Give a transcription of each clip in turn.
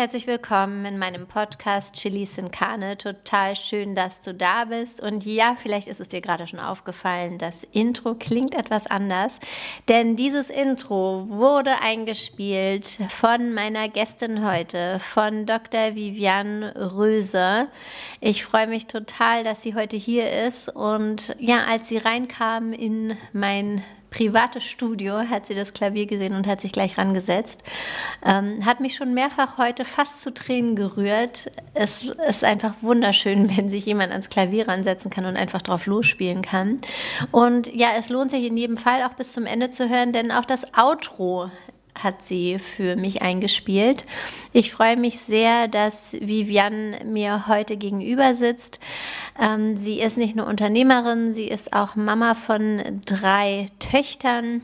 herzlich willkommen in meinem Podcast Chilis in Carne. Total schön, dass du da bist. Und ja, vielleicht ist es dir gerade schon aufgefallen, das Intro klingt etwas anders, denn dieses Intro wurde eingespielt von meiner Gästin heute, von Dr. Viviane Röse. Ich freue mich total, dass sie heute hier ist. Und ja, als sie reinkam in mein privates Studio, hat sie das Klavier gesehen und hat sich gleich rangesetzt. Ähm, hat mich schon mehrfach heute fast zu Tränen gerührt. Es ist einfach wunderschön, wenn sich jemand ans Klavier ransetzen kann und einfach drauf losspielen kann. Und ja, es lohnt sich in jedem Fall auch bis zum Ende zu hören, denn auch das Outro hat sie für mich eingespielt. Ich freue mich sehr, dass Viviane mir heute gegenüber sitzt. Ähm, sie ist nicht nur Unternehmerin, sie ist auch Mama von drei Töchtern.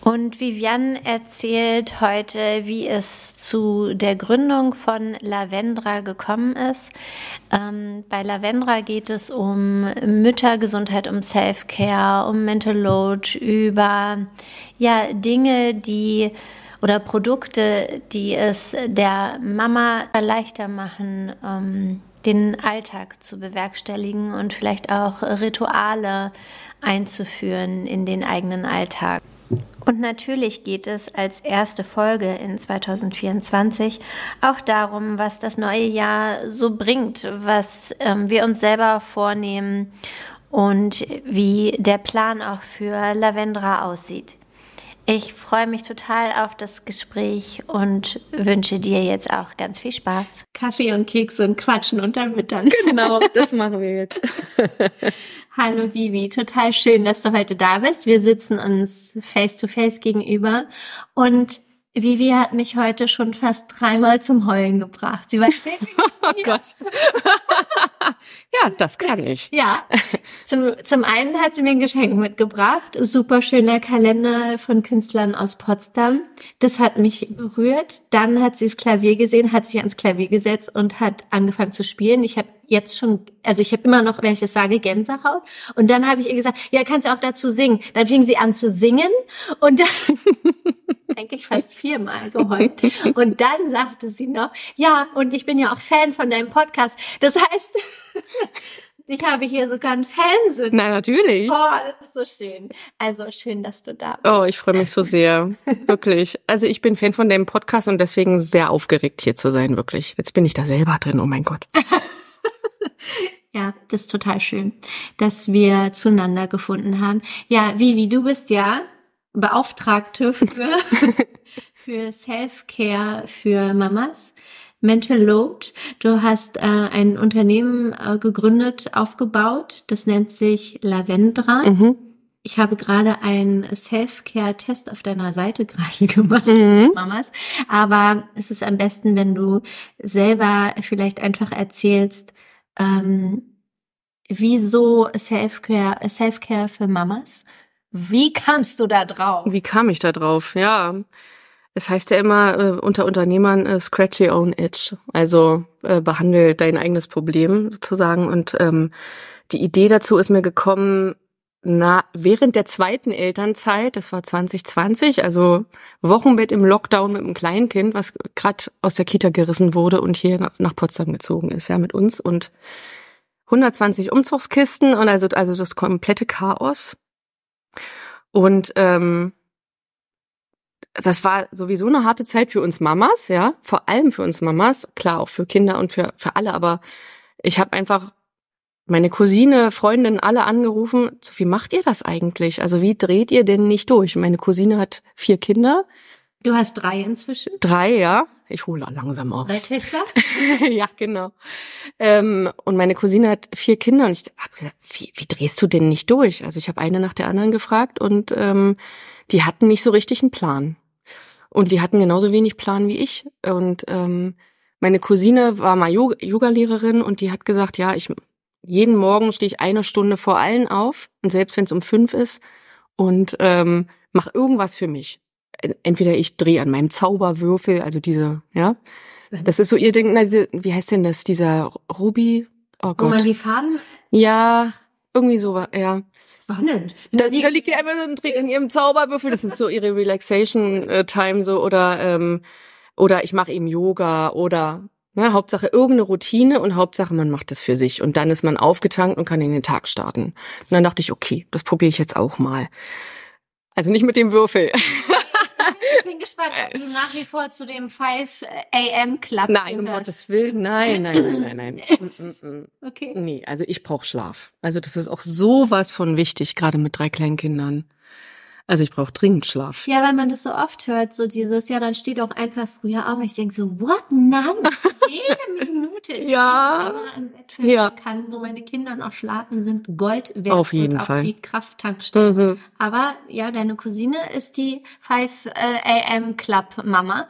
Und Viviane erzählt heute, wie es zu der Gründung von Lavendra gekommen ist. Ähm, bei Lavendra geht es um Müttergesundheit, um Self-Care, um Mental Load, über ja, Dinge, die oder Produkte, die es der Mama leichter machen, ähm, den Alltag zu bewerkstelligen und vielleicht auch Rituale einzuführen in den eigenen Alltag. Und natürlich geht es als erste Folge in 2024 auch darum, was das neue Jahr so bringt, was ähm, wir uns selber vornehmen und wie der Plan auch für Lavendra aussieht. Ich freue mich total auf das Gespräch und wünsche dir jetzt auch ganz viel Spaß. Kaffee und Kekse und Quatschen unter Müttern. Genau, das machen wir jetzt. Hallo Vivi, total schön, dass du heute da bist. Wir sitzen uns face to face gegenüber und Vivi hat mich heute schon fast dreimal zum Heulen gebracht. Sie war sehr Oh Gott. ja, das kann ich. Ja. Zum, zum einen hat sie mir ein Geschenk mitgebracht. Super schöner Kalender von Künstlern aus Potsdam. Das hat mich berührt. Dann hat sie das Klavier gesehen, hat sich ans Klavier gesetzt und hat angefangen zu spielen. Ich habe jetzt schon, also ich habe immer noch, wenn ich das sage, Gänsehaut. Und dann habe ich ihr gesagt, ja, kannst du auch dazu singen. Dann fing sie an zu singen und dann eigentlich fast viermal geheult. Und dann sagte sie noch, ja, und ich bin ja auch Fan von deinem Podcast. Das heißt, ich habe hier sogar einen Fansinn. Nein, natürlich. Oh, das ist so schön. Also schön, dass du da bist. Oh, ich freue mich so sehr. wirklich. Also ich bin Fan von deinem Podcast und deswegen sehr aufgeregt hier zu sein, wirklich. Jetzt bin ich da selber drin, oh mein Gott. Ja, das ist total schön, dass wir zueinander gefunden haben. Ja, Vivi, du bist ja Beauftragte für, für Self-Care für Mamas. Mental Load. Du hast äh, ein Unternehmen äh, gegründet, aufgebaut. Das nennt sich Lavendra. Mhm. Ich habe gerade einen Self-Care-Test auf deiner Seite gerade gemacht, mhm. Mamas. Aber es ist am besten, wenn du selber vielleicht einfach erzählst, ähm, wieso Self-Care, Self-Care für Mamas? Wie kamst du da drauf? Wie kam ich da drauf? Ja. Es heißt ja immer äh, unter Unternehmern äh, scratch your own itch. Also äh, behandle dein eigenes Problem sozusagen. Und ähm, die Idee dazu ist mir gekommen, na, während der zweiten Elternzeit, das war 2020, also Wochenbett im Lockdown mit einem kleinen Kind, was gerade aus der Kita gerissen wurde und hier nach Potsdam gezogen ist, ja, mit uns und 120 Umzugskisten und also, also das komplette Chaos. Und ähm, das war sowieso eine harte Zeit für uns Mamas, ja, vor allem für uns Mamas, klar auch für Kinder und für für alle, aber ich habe einfach meine Cousine, Freundin, alle angerufen, so wie macht ihr das eigentlich? Also wie dreht ihr denn nicht durch? Meine Cousine hat vier Kinder. Du hast drei inzwischen? Drei, ja. Ich hole langsam auf. Drei Töchter? ja, genau. Ähm, und meine Cousine hat vier Kinder und ich habe gesagt, wie, wie drehst du denn nicht durch? Also ich habe eine nach der anderen gefragt und ähm, die hatten nicht so richtig einen Plan. Und die hatten genauso wenig Plan wie ich. Und ähm, meine Cousine war mal Yoga-Lehrerin und die hat gesagt, ja, ich jeden Morgen stehe ich eine Stunde vor allen auf und selbst wenn es um fünf ist und ähm, mache irgendwas für mich. Entweder ich drehe an meinem Zauberwürfel, also diese, ja, das ist so ihr Ding, also, wie heißt denn das, dieser Ruby? Oh Gott. Wo man die Farben? Ja, irgendwie so, ja. Spannend. Da, da liegt ihr einfach so in ihrem Zauberwürfel, das ist so ihre Relaxation-Time so oder ähm, oder ich mache eben Yoga oder ne, Hauptsache irgendeine Routine und Hauptsache man macht es für sich und dann ist man aufgetankt und kann in den Tag starten. Und dann dachte ich, okay, das probiere ich jetzt auch mal. Also nicht mit dem Würfel. Ich bin gespannt, ob du nach wie vor zu dem 5 AM Club Nein, um. Gottes Willen, nein, nein, nein, nein, nein. Mm, mm, mm. Okay. Nee, also ich brauche Schlaf. Also das ist auch sowas von wichtig, gerade mit drei kleinen Kindern. Also ich brauche dringend Schlaf. Ja, weil man das so oft hört, so dieses, ja, dann steht auch einfach früher auf. Und ich denke so, what? Nein, jede Minute. Ich Ja. im Bett Ja. kann, wo meine Kinder noch schlafen, sind Gold wert. Auf jeden und auch Fall. die Krafttankstelle. Mhm. Aber ja, deine Cousine ist die 5 äh, AM Club Mama.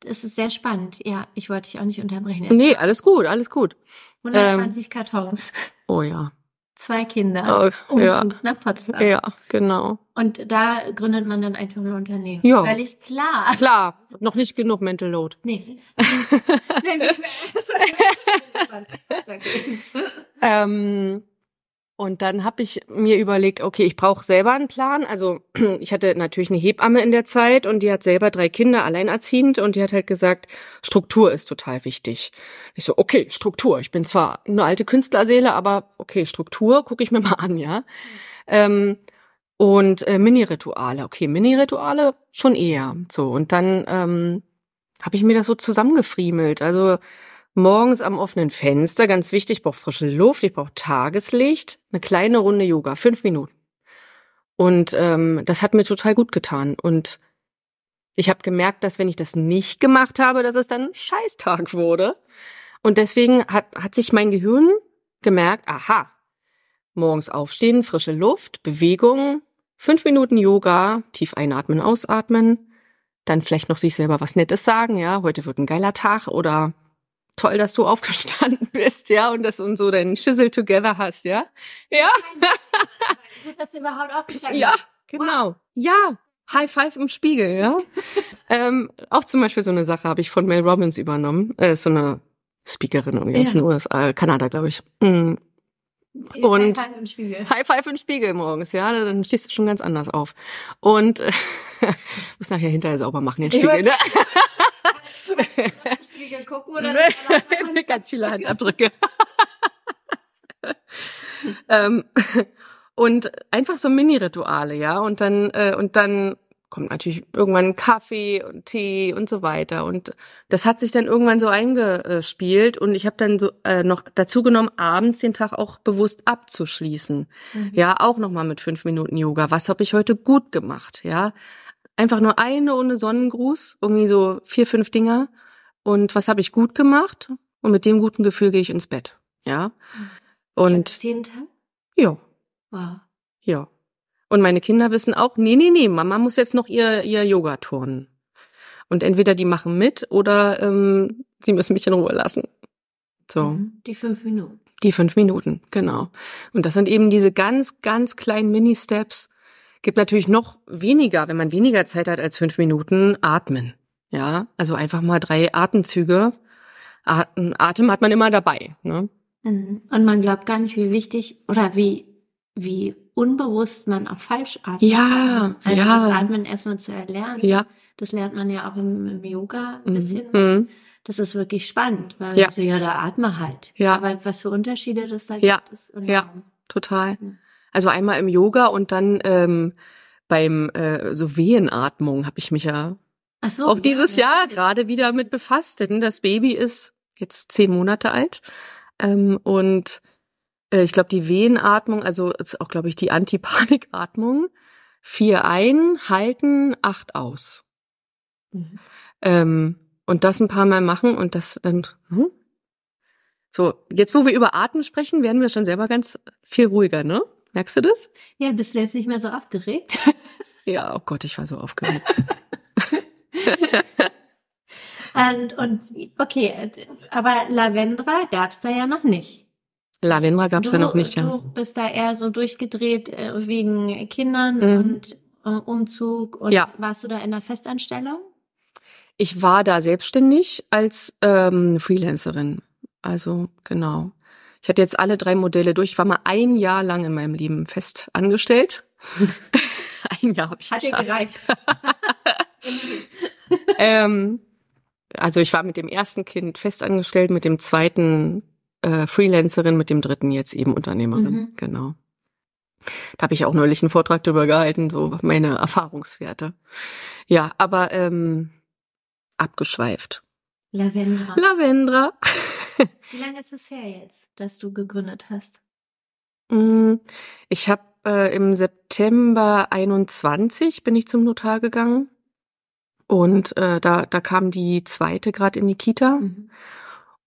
Das ist sehr spannend. Ja, ich wollte dich auch nicht unterbrechen. Jetzt Nee, alles gut, alles gut. 120 Kartons, Oh ja. Zwei Kinder, Oh, ja. Nach Potsdam. Ja, genau. Und da gründet man dann einfach ein Unternehmen. Ja. Völlig klar. Klar, noch nicht genug Mental Load. Nee. nee. Ähm, und dann habe ich mir überlegt, okay, ich brauche selber einen Plan. Also ich hatte natürlich eine Hebamme in der Zeit und die hat selber drei Kinder alleinerziehend und die hat halt gesagt, Struktur ist total wichtig. Ich so, okay, Struktur. Ich bin zwar eine alte Künstlerseele, aber okay, Struktur gucke ich mir mal an, ja. Ähm, und äh, Mini-Rituale, okay, Mini-Rituale schon eher. So, und dann ähm, habe ich mir das so zusammengefriemelt. Also morgens am offenen Fenster, ganz wichtig, ich brauche frische Luft, ich brauche Tageslicht, eine kleine Runde Yoga, fünf Minuten. Und ähm, das hat mir total gut getan. Und ich habe gemerkt, dass wenn ich das nicht gemacht habe, dass es dann ein Scheißtag wurde. Und deswegen hat, hat sich mein Gehirn gemerkt, aha, morgens aufstehen, frische Luft, Bewegung, fünf Minuten Yoga, tief einatmen, ausatmen, dann vielleicht noch sich selber was Nettes sagen, ja, heute wird ein geiler Tag oder toll, dass du aufgestanden bist, ja, und dass und so deinen Schissel together hast, ja. Ja, Gut, dass du überhaupt aufgestanden ja, genau. Ja, High Five im Spiegel, ja. ähm, auch zum Beispiel so eine Sache habe ich von Mel Robbins übernommen, äh, so eine Speakerin irgendwie aus Ja. den USA, äh, Kanada, glaube ich. Mm. Und- High Five im Spiegel. High Five im Spiegel morgens, ja, dann stehst du schon ganz anders auf. Und äh, muss nachher hinterher sauber machen den Spiegel, ne? Spiegel gucken oder? Nee, ganz viele Handabdrücke. ähm, und einfach so Mini-Rituale, ja. Und dann, äh, und dann kommt natürlich irgendwann Kaffee und Tee und so weiter. Und das hat sich dann irgendwann so eingespielt und ich habe dann so äh, noch dazu genommen, abends den Tag auch bewusst abzuschließen. Mhm. Ja, auch nochmal mit fünf Minuten Yoga. Was habe ich heute gut gemacht? Ja, einfach nur eine Runde Sonnengruß, irgendwie so vier, fünf Dinger. Und was habe ich gut gemacht? Und mit dem guten Gefühl gehe ich ins Bett. Ja. Und jeden Tag? ja, Wow. ja. Und meine Kinder wissen auch, nee, nee, nee, Mama muss jetzt noch ihr, ihr Yoga turnen. Und entweder die machen mit oder ähm, sie müssen mich in Ruhe lassen. So. Mhm. Die fünf Minuten. Die fünf Minuten, genau. Und das sind eben diese ganz, ganz kleinen Mini-Steps. Gibt natürlich noch weniger, wenn man weniger Zeit hat als fünf Minuten, atmen. Ja, also einfach mal drei Atemzüge. Atem, hat man immer dabei. Ne? Mhm. Und man glaubt gar nicht, wie wichtig oder wie, wie unbewusst man auch falsch atmet. Ja, also ja. das Atmen erstmal zu erlernen. Ja. Das lernt man ja auch im, im Yoga ein Mhm. bisschen. Mhm. Das ist wirklich spannend, weil Ja. so, ja, da atme halt. Ja. Aber was für Unterschiede das da Ja. gibt, ist enorm. Ja. Total. Mhm. Also einmal im Yoga und dann ähm, beim äh, so Wehenatmung habe ich mich ja Ach so, auch dieses ja, Jahr gerade wieder mit befasst, denn das Baby ist jetzt zehn Monate alt ähm, und äh, ich glaube die Wehenatmung, also ist auch glaube ich die Antipanikatmung, vier ein, halten, acht aus. Mhm. Ähm, und das ein paar Mal machen und das dann. Hm? So, jetzt wo wir über Atmen sprechen, werden wir schon selber ganz viel ruhiger, ne? Merkst du das? Ja, bist du jetzt nicht mehr so aufgeregt? Ja, oh Gott, ich war so aufgeregt. Und, und okay, aber Lavendra gab's da ja noch nicht. Lavendra gab's ja du, noch nicht, ja. Du bist da eher so durchgedreht äh, wegen Kindern Mhm. und äh, Umzug. Und Ja. warst du da in der Festanstellung? Ich war da selbstständig als ähm, Freelancerin. Also genau. Ich hatte jetzt alle drei Modelle durch. Ich war mal ein Jahr lang in meinem Leben fest angestellt. ein Jahr habe ich geschafft. ähm, also ich war mit dem ersten Kind festangestellt, mit dem zweiten äh, Freelancerin, mit dem dritten jetzt eben Unternehmerin. Mhm. Genau. Da habe ich auch neulich einen Vortrag drüber gehalten, so meine Erfahrungswerte. Ja, aber ähm, abgeschweift. Lavendra. Lavendra. Wie lange ist es her jetzt, dass du gegründet hast? Mm, Ich habe äh, im September 21 bin ich zum Notar gegangen und äh, da da kam die zweite gerade in die Kita Mhm.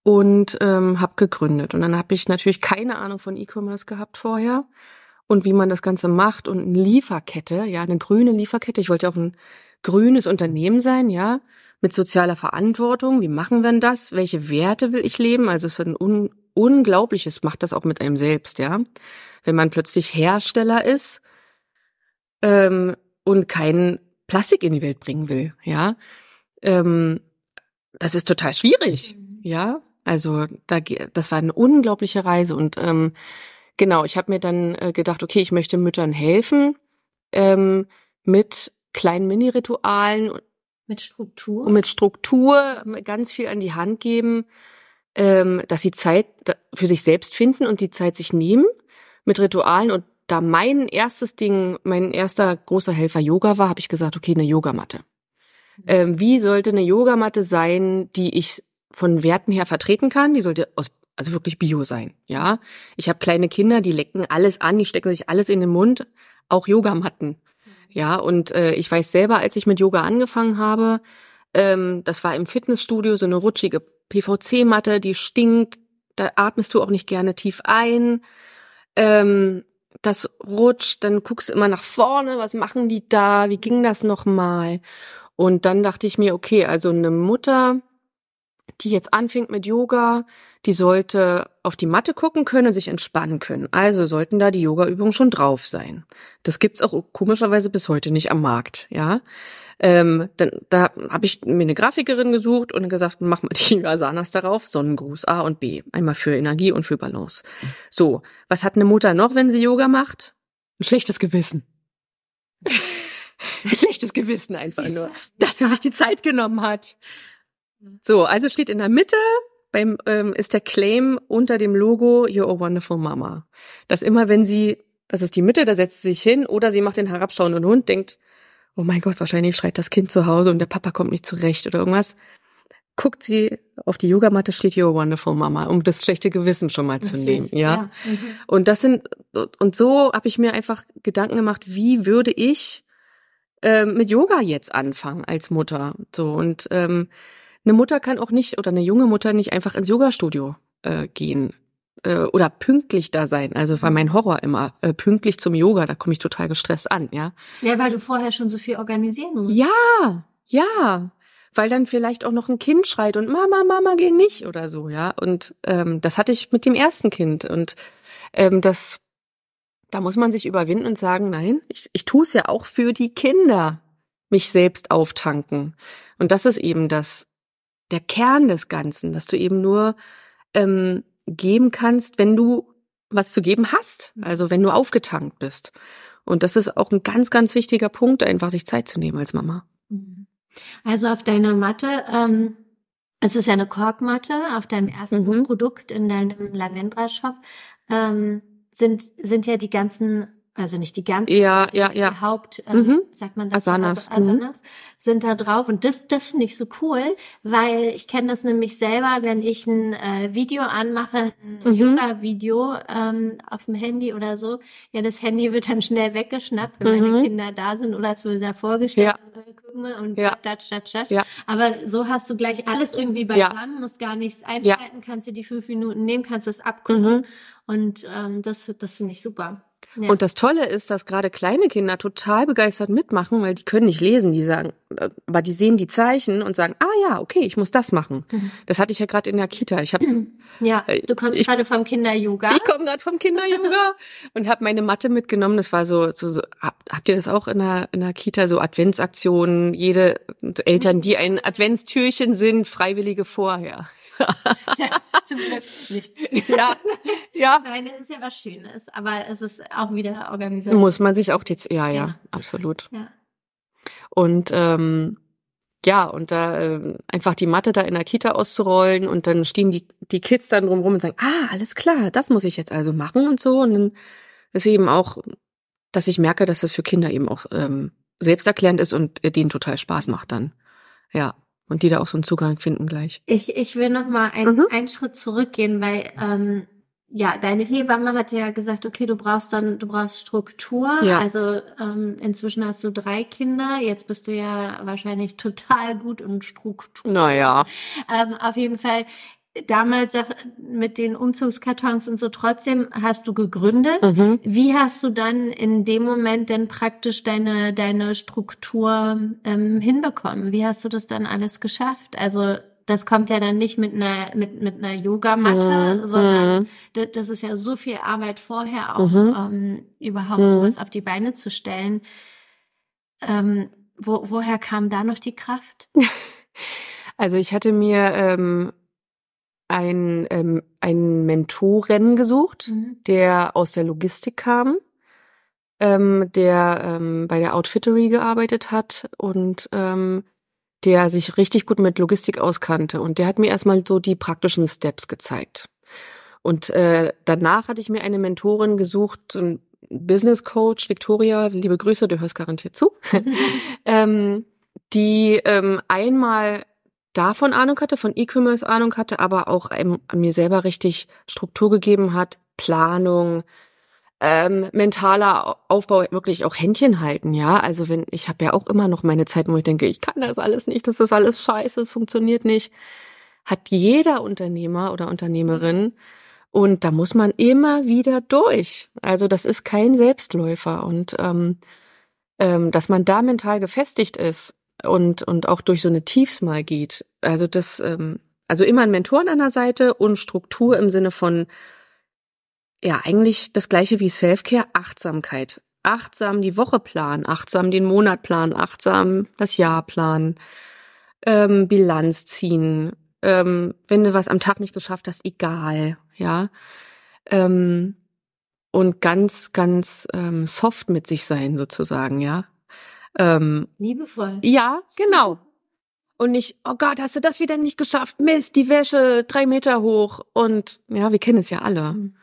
und ähm, habe gegründet und dann habe ich natürlich keine Ahnung von E-Commerce gehabt vorher und wie man das Ganze macht und eine Lieferkette, ja eine grüne Lieferkette. Ich wollte ja auch ein grünes Unternehmen sein, ja mit sozialer Verantwortung. Wie machen wir denn das? Welche Werte will ich leben? Also es ist ein un unglaubliches, macht das auch mit einem selbst, ja. Wenn man plötzlich Hersteller ist ähm, und kein Plastik in die Welt bringen will, ja. Ähm, das ist total schwierig, Mhm. ja. Also da, das war eine unglaubliche Reise und ähm, genau, ich habe mir dann äh, gedacht, okay, ich möchte Müttern helfen ähm, mit kleinen Mini-Ritualen Mit Struktur? und mit Struktur ganz viel an die Hand geben, ähm, dass sie Zeit für sich selbst finden und die Zeit sich nehmen mit Ritualen. Und da mein erstes Ding, mein erster großer Helfer Yoga war, habe ich gesagt, okay, eine Yogamatte. Ähm, wie sollte eine Yogamatte sein, die ich von Werten her vertreten kann? Die sollte aus also wirklich Bio sein, ja. Ich habe kleine Kinder, die lecken alles an, die stecken sich alles in den Mund, auch Yogamatten. Ja, und äh, ich weiß selber, als ich mit Yoga angefangen habe, ähm, das war im Fitnessstudio so eine rutschige PVC-Matte, die stinkt, da atmest du auch nicht gerne tief ein. Ähm, das rutscht, dann guckst du immer nach vorne, was machen die da, wie ging das nochmal? Und dann dachte ich mir, okay, also eine Mutter, die jetzt anfängt mit Yoga, die sollte auf die Matte gucken können und sich entspannen können. Also sollten da die Yoga-Übungen schon drauf sein. Das gibt's auch komischerweise bis heute nicht am Markt, ja. Ähm, dann, da habe ich mir eine Grafikerin gesucht und gesagt, mach mal die Asanas darauf, Sonnengruß A und B. Einmal für Energie und für Balance. So, was hat eine Mutter noch, wenn sie Yoga macht? Ein schlechtes Gewissen. Ein schlechtes Gewissen einfach nur, dass sie sich die Zeit genommen hat. So, also steht in der Mitte beim ähm, ist der Claim unter dem Logo You're a wonderful mama. Dass immer wenn sie, das ist die Mitte, da setzt sie sich hin oder sie macht den herabschauenden Hund, denkt, oh mein Gott, wahrscheinlich schreit das Kind zu Hause und der Papa kommt nicht zurecht oder irgendwas. Guckt sie auf die Yogamatte, steht You're a wonderful mama, um das schlechte Gewissen schon mal zu Süß, nehmen, ja. Mhm. Und das sind und so habe ich mir einfach Gedanken gemacht, wie würde ich ähm, mit Yoga jetzt anfangen als Mutter? So und ähm, eine Mutter kann auch nicht oder eine junge Mutter nicht einfach ins Yogastudio äh, gehen äh, oder pünktlich da sein. Also war mein Horror immer äh, pünktlich zum Yoga. Da komme ich total gestresst an, ja. Ja, weil du vorher schon so viel organisieren musst. Ja, ja. Weil dann vielleicht auch noch ein Kind schreit und Mama, Mama, geh nicht oder so, ja. Und ähm, das hatte ich mit dem ersten Kind. Und ähm, das, da muss man sich überwinden und sagen, nein, ich, ich tue es ja auch für die Kinder, mich selbst auftanken. Und das ist eben das, der Kern des Ganzen, dass du eben nur ähm, geben kannst, wenn du was zu geben hast. Also wenn du aufgetankt bist. Und das ist auch ein ganz, ganz wichtiger Punkt, einfach sich Zeit zu nehmen als Mama. Mhm. Also auf deiner Matte, ähm, es ist ja eine Korkmatte, auf deinem ersten Mhm. Produkt in deinem Lavendra-Shop ähm, sind, sind ja die ganzen, also nicht die ganzen, Ja, ja, ja. die Haupt, ähm, Mhm. sagt man das? Asanas, Also, mhm. Asanas sind da drauf und das, das finde ich so cool, weil ich kenne das nämlich selber, wenn ich ein äh, Video anmache, ein Mhm. Yoga-Video ähm, auf dem Handy oder so, ja, das Handy wird dann schnell weggeschnappt, wenn meine Mhm. Kinder da sind oder es wird da vorgestellt Ja. und Ja. datsch, datsch, datsch. Ja. Aber so hast du gleich alles irgendwie beisammen, musst gar nichts einschalten, kannst dir die fünf Minuten nehmen, kannst es abgucken Mhm. und ähm, das, das finde ich super. Ja. Und das Tolle ist, dass gerade kleine Kinder total begeistert mitmachen, weil die können nicht lesen, die sagen, aber die sehen die Zeichen und sagen, ah ja, okay, ich muss das machen. Mhm. Das hatte ich ja gerade in der Kita. Ich habe ja, Äh, du kommst ich- gerade vom Kinder-Yoga. Ich komme gerade vom Kinder-Yoga und habe meine Matte mitgenommen. Das war so, so, so habt, habt ihr das auch in der, in der Kita, so Adventsaktionen, jede Eltern, die ein Adventstürchen sind, Freiwillige vorher. Ja, zum Glück nicht. Ja, ja. Nein, es ist ja was Schönes, aber es ist auch wieder Organisation. Muss man sich auch jetzt, ja, ja, Ja. absolut. Ja. Und ähm, ja, und da äh, einfach die Matte da in der Kita auszurollen und dann stehen die, die Kids dann drumrum und sagen, ah, alles klar, das muss ich jetzt also machen und so. Und dann ist eben auch, dass ich merke, dass das für Kinder eben auch ähm, selbsterklärend ist und äh, denen total Spaß macht dann. Ja. Und die da auch so einen Zugang finden gleich. Ich, ich will noch mal ein, mhm. einen Schritt zurückgehen, weil ähm, ja, deine Hebamme hat ja gesagt, okay, du brauchst dann, du brauchst Struktur. Ja. Also ähm, inzwischen hast du drei Kinder. Jetzt bist du ja wahrscheinlich total gut in Struktur. Naja. Ähm, auf jeden Fall. Damals mit den Umzugskartons und so trotzdem hast du gegründet. Mhm. Wie hast du dann in dem Moment denn praktisch deine deine Struktur ähm, hinbekommen? Wie hast du das dann alles geschafft? Also das kommt ja dann nicht mit einer mit mit einer Yogamatte, mhm. sondern mhm. das ist ja so viel Arbeit vorher auch mhm. ähm, überhaupt mhm. sowas auf die Beine zu stellen. Ähm, wo, woher kam da noch die Kraft? Also ich hatte mir ähm, ein ähm, einen Mentoren gesucht, mhm. der aus der Logistik kam, ähm, der ähm, bei der Outfittery gearbeitet hat und ähm, der sich richtig gut mit Logistik auskannte und der hat mir erstmal so die praktischen Steps gezeigt. Und äh, danach hatte ich mir eine Mentorin gesucht, so ein Business Coach, Victoria, liebe Grüße, du hörst garantiert zu, ähm, die ähm, einmal davon Ahnung hatte, von E-Commerce Ahnung hatte, aber auch einem, mir selber richtig Struktur gegeben hat, Planung, ähm, mentaler Aufbau wirklich auch Händchen halten, ja. Also wenn, ich habe ja auch immer noch meine Zeit, wo ich denke, ich kann das alles nicht, das ist alles scheiße, es funktioniert nicht. Hat jeder Unternehmer oder Unternehmerin. Und da muss man immer wieder durch. Also das ist kein Selbstläufer. Und ähm, ähm, dass man da mental gefestigt ist und, und auch durch so eine Tiefs mal geht. Also das, ähm, also immer ein Mentoren an der Seite und Struktur im Sinne von ja eigentlich das gleiche wie Selfcare, Achtsamkeit. Achtsam die Woche planen, achtsam den Monat planen, achtsam das Jahr planen, ähm, Bilanz ziehen. Ähm, wenn du was am Tag nicht geschafft hast, egal, ja. Ähm, und ganz, ganz ähm, soft mit sich sein, sozusagen, ja. Ähm, Liebevoll. Ja, genau. Und nicht, oh Gott, hast du das wieder nicht geschafft? Mist, die Wäsche drei Meter hoch. Und ja, wir kennen es ja alle. Mhm.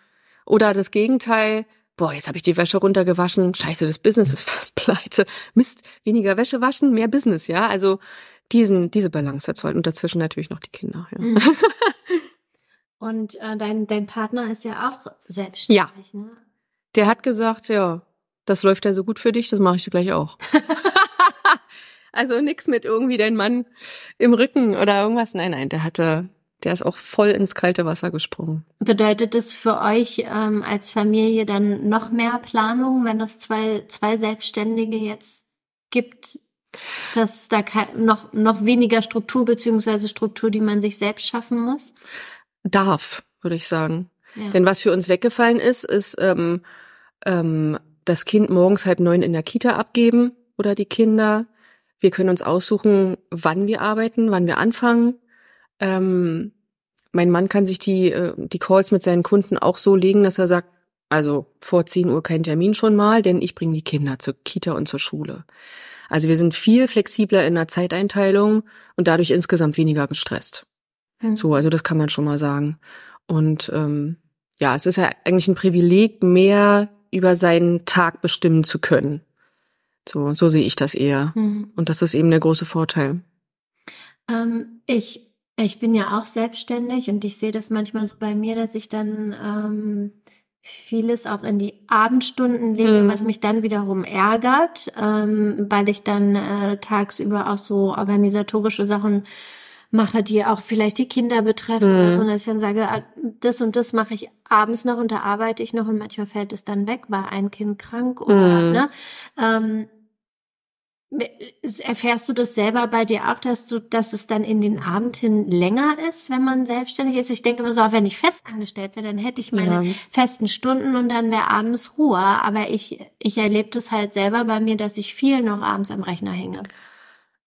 Oder das Gegenteil, boah, jetzt habe ich die Wäsche runtergewaschen, scheiße, das Business ist fast pleite. Mist, weniger Wäsche waschen, mehr Business, ja. Also diesen, diese Balance erzeugt und dazwischen natürlich noch die Kinder. Ja. Mhm. Und äh, dein, dein Partner ist ja auch selbstständig, ja. ne? Der hat gesagt, ja, das läuft ja so gut für dich, das mache ich dir gleich auch. also nix mit irgendwie dein Mann im Rücken oder irgendwas. Nein, nein, der hatte der ist auch voll ins kalte Wasser gesprungen. Bedeutet das für euch ähm, als Familie dann noch mehr Planung, wenn es zwei, zwei Selbstständige jetzt gibt, dass da noch, noch weniger Struktur beziehungsweise Struktur, die man sich selbst schaffen muss? Darf, würde ich sagen. Ja. Denn was für uns weggefallen ist, ist ähm, ähm, das Kind morgens halb neun in der Kita abgeben oder die Kinder. Wir können uns aussuchen, wann wir arbeiten, wann wir anfangen. Ähm, mein Mann kann sich die, äh, die Calls mit seinen Kunden auch so legen, dass er sagt, also vor 10 Uhr kein Termin schon mal, denn ich bringe die Kinder zur Kita und zur Schule. Also wir sind viel flexibler in der Zeiteinteilung und dadurch insgesamt weniger gestresst. Hm. So, also das kann man schon mal sagen. Und ähm, ja, es ist ja eigentlich ein Privileg, mehr über seinen Tag bestimmen zu können. So, so sehe ich das eher. Hm. Und das ist eben der große Vorteil. Ähm, ich ich bin ja auch selbstständig und ich sehe das manchmal so bei mir, dass ich dann ähm, vieles auch in die Abendstunden lege, mhm. was mich dann wiederum ärgert, ähm, weil ich dann äh, tagsüber auch so organisatorische Sachen mache, die auch vielleicht die Kinder betreffen, mhm. sondern dass ich dann sage, ah, das und das mache ich abends noch und da arbeite ich noch und manchmal fällt es dann weg, war ein Kind krank oder mhm. ne. Ähm, Erfährst du das selber bei dir auch, dass du, dass es dann in den Abend hin länger ist, wenn man selbstständig ist? Ich denke immer so, auch wenn ich festangestellt wäre, dann hätte ich meine ja. festen Stunden und dann wäre abends Ruhe. Aber ich, ich erlebe das halt selber bei mir, dass ich viel noch abends am Rechner hänge.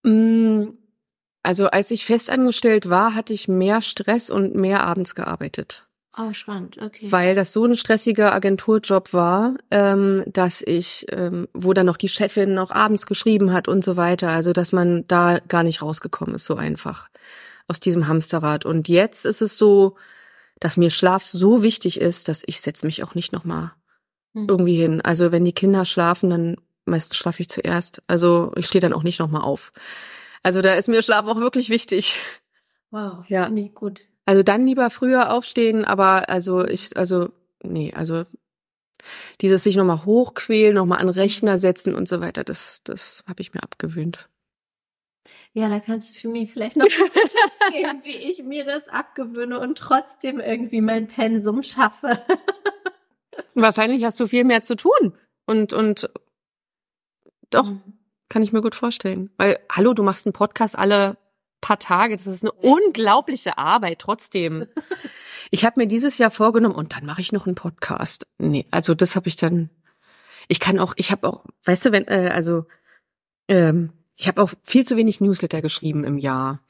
Mm, also als ich festangestellt war, hatte ich mehr Stress und mehr abends gearbeitet. Oh, spannend, okay. Weil das so ein stressiger Agenturjob war, ähm, dass ich, ähm, wo dann noch die Chefin noch abends geschrieben hat und so weiter, also dass man da gar nicht rausgekommen ist, so einfach aus diesem Hamsterrad. Und jetzt ist es so, dass mir Schlaf so wichtig ist, dass ich setze mich auch nicht nochmal hm. irgendwie hin. Also wenn die Kinder schlafen, dann meistens schlafe ich zuerst. Also ich stehe dann auch nicht nochmal auf. Also da ist mir Schlaf auch wirklich wichtig. Wow, ja. Nee, gut. Also dann lieber früher aufstehen, aber also ich, also, nee, also dieses sich nochmal hochquälen, nochmal an Rechner setzen und so weiter, das, das habe ich mir abgewöhnt. Ja, da kannst du für mich vielleicht noch Tipps geben, wie ich mir das abgewöhne und trotzdem irgendwie mein Pensum schaffe. Wahrscheinlich hast du viel mehr zu tun. Und, und doch, mhm. Kann ich mir gut vorstellen. Weil, hallo, du machst einen Podcast alle paar Tage. Das ist eine unglaubliche Arbeit trotzdem. Ich habe mir dieses Jahr vorgenommen und dann mache ich noch einen Podcast. Nee, also das habe ich dann. Ich kann auch, ich habe auch, weißt du, wenn, äh, also ähm, ich habe auch viel zu wenig Newsletter geschrieben im Jahr.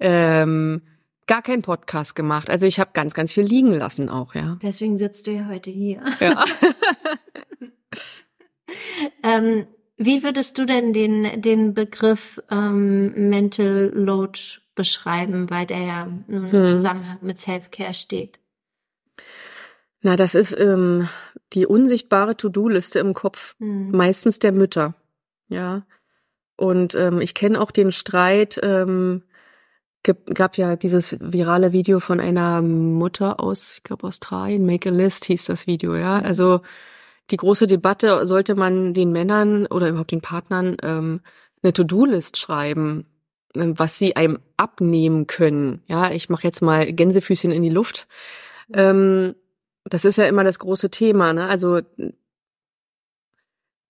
Ähm, gar keinen Podcast gemacht. Also ich habe ganz, ganz viel liegen lassen auch, ja. Deswegen sitzt du ja heute hier. Ja. ähm, wie würdest du denn den, den Begriff ähm, Mental Load beschreiben, weil der ja im hm. Zusammenhang mit Self-Care steht? Na, das ist ähm, die unsichtbare To-Do-Liste im Kopf, hm. meistens der Mütter. Ja. Und ähm, ich kenne auch den Streit, ähm, gab ja dieses virale Video von einer Mutter aus, ich glaube Australien, Make a List hieß das Video, ja. Also die große Debatte, sollte man den Männern oder überhaupt den Partnern ähm, eine To-Do-List schreiben, ähm, was sie einem abnehmen können. Ja, ich mache jetzt mal Gänsefüßchen in die Luft. Ähm, das ist ja immer das große Thema. Ne? Also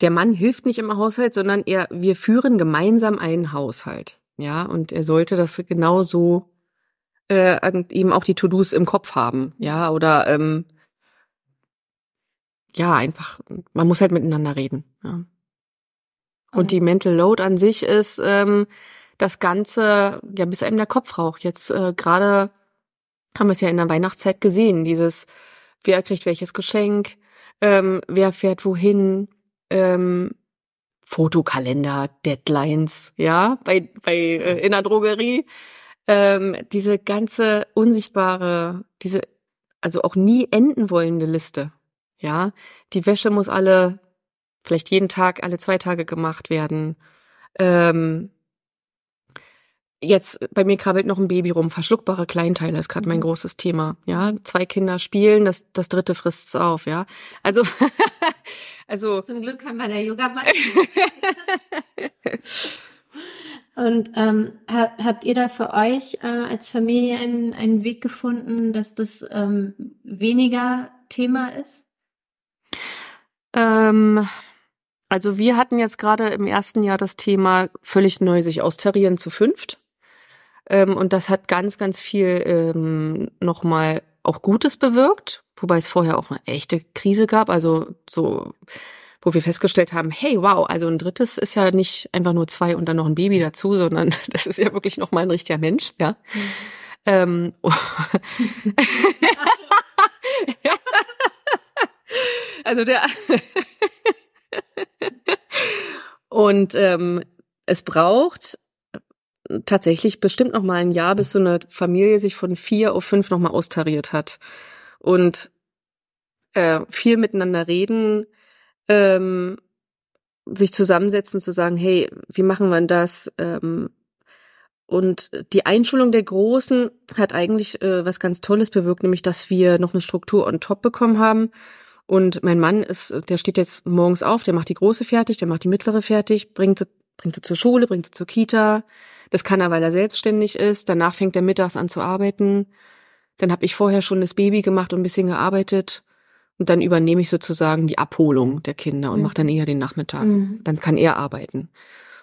der Mann hilft nicht im Haushalt, sondern er, wir führen gemeinsam einen Haushalt. Ja, und er sollte das genauso äh, eben auch die To-Dos im Kopf haben. Ja, oder ähm, ja, einfach, man muss halt miteinander reden. Ja. Und die Mental Load an sich ist ähm, das Ganze, ja, bis einem der Kopf raucht. Jetzt äh, gerade haben wir es ja in der Weihnachtszeit gesehen, dieses, wer kriegt welches Geschenk, ähm, wer fährt wohin, ähm, Fotokalender, Deadlines, ja, bei, bei äh, in der Drogerie. Ähm, diese ganze unsichtbare, diese also auch nie enden wollende Liste. Ja, die Wäsche muss alle, vielleicht jeden Tag, alle zwei Tage gemacht werden. Ähm, jetzt bei mir krabbelt noch ein Baby rum. Verschluckbare Kleinteile ist gerade mein mhm. großes Thema. Ja, zwei Kinder spielen, das das dritte frisst's auf. Ja, also also zum Glück haben wir der Yoga Und ähm, habt ihr da für euch äh, als Familie einen, einen Weg gefunden, dass das ähm, weniger Thema ist? Ähm, also wir hatten jetzt gerade im ersten Jahr das Thema völlig neu sich austarieren zu fünft. Ähm, und das hat ganz, ganz viel ähm, nochmal auch Gutes bewirkt, wobei es vorher auch eine echte Krise gab. Also so, wo wir festgestellt haben, hey, wow, also ein drittes ist ja nicht einfach nur zwei und dann noch ein Baby dazu, sondern das ist ja wirklich nochmal ein richtiger Mensch, ja. Mhm. Ähm, oh. ja. Also der und ähm, es braucht tatsächlich bestimmt noch mal ein Jahr, bis so eine Familie sich von vier auf fünf noch mal austariert hat und äh, viel miteinander reden, ähm, sich zusammensetzen, zu sagen, hey, wie machen wir das? Ähm, und die Einschulung der Großen hat eigentlich äh, was ganz Tolles bewirkt, nämlich dass wir noch eine Struktur on top bekommen haben. Und mein Mann ist, der steht jetzt morgens auf, der macht die große fertig, der macht die mittlere fertig, bringt sie, bringt sie zur Schule, bringt sie zur Kita. Das kann er, weil er selbstständig ist. Danach fängt er mittags an zu arbeiten. Dann habe ich vorher schon das Baby gemacht und ein bisschen gearbeitet. Und dann übernehme ich sozusagen die Abholung der Kinder und mhm. mache dann eher den Nachmittag. Mhm. Dann kann er arbeiten.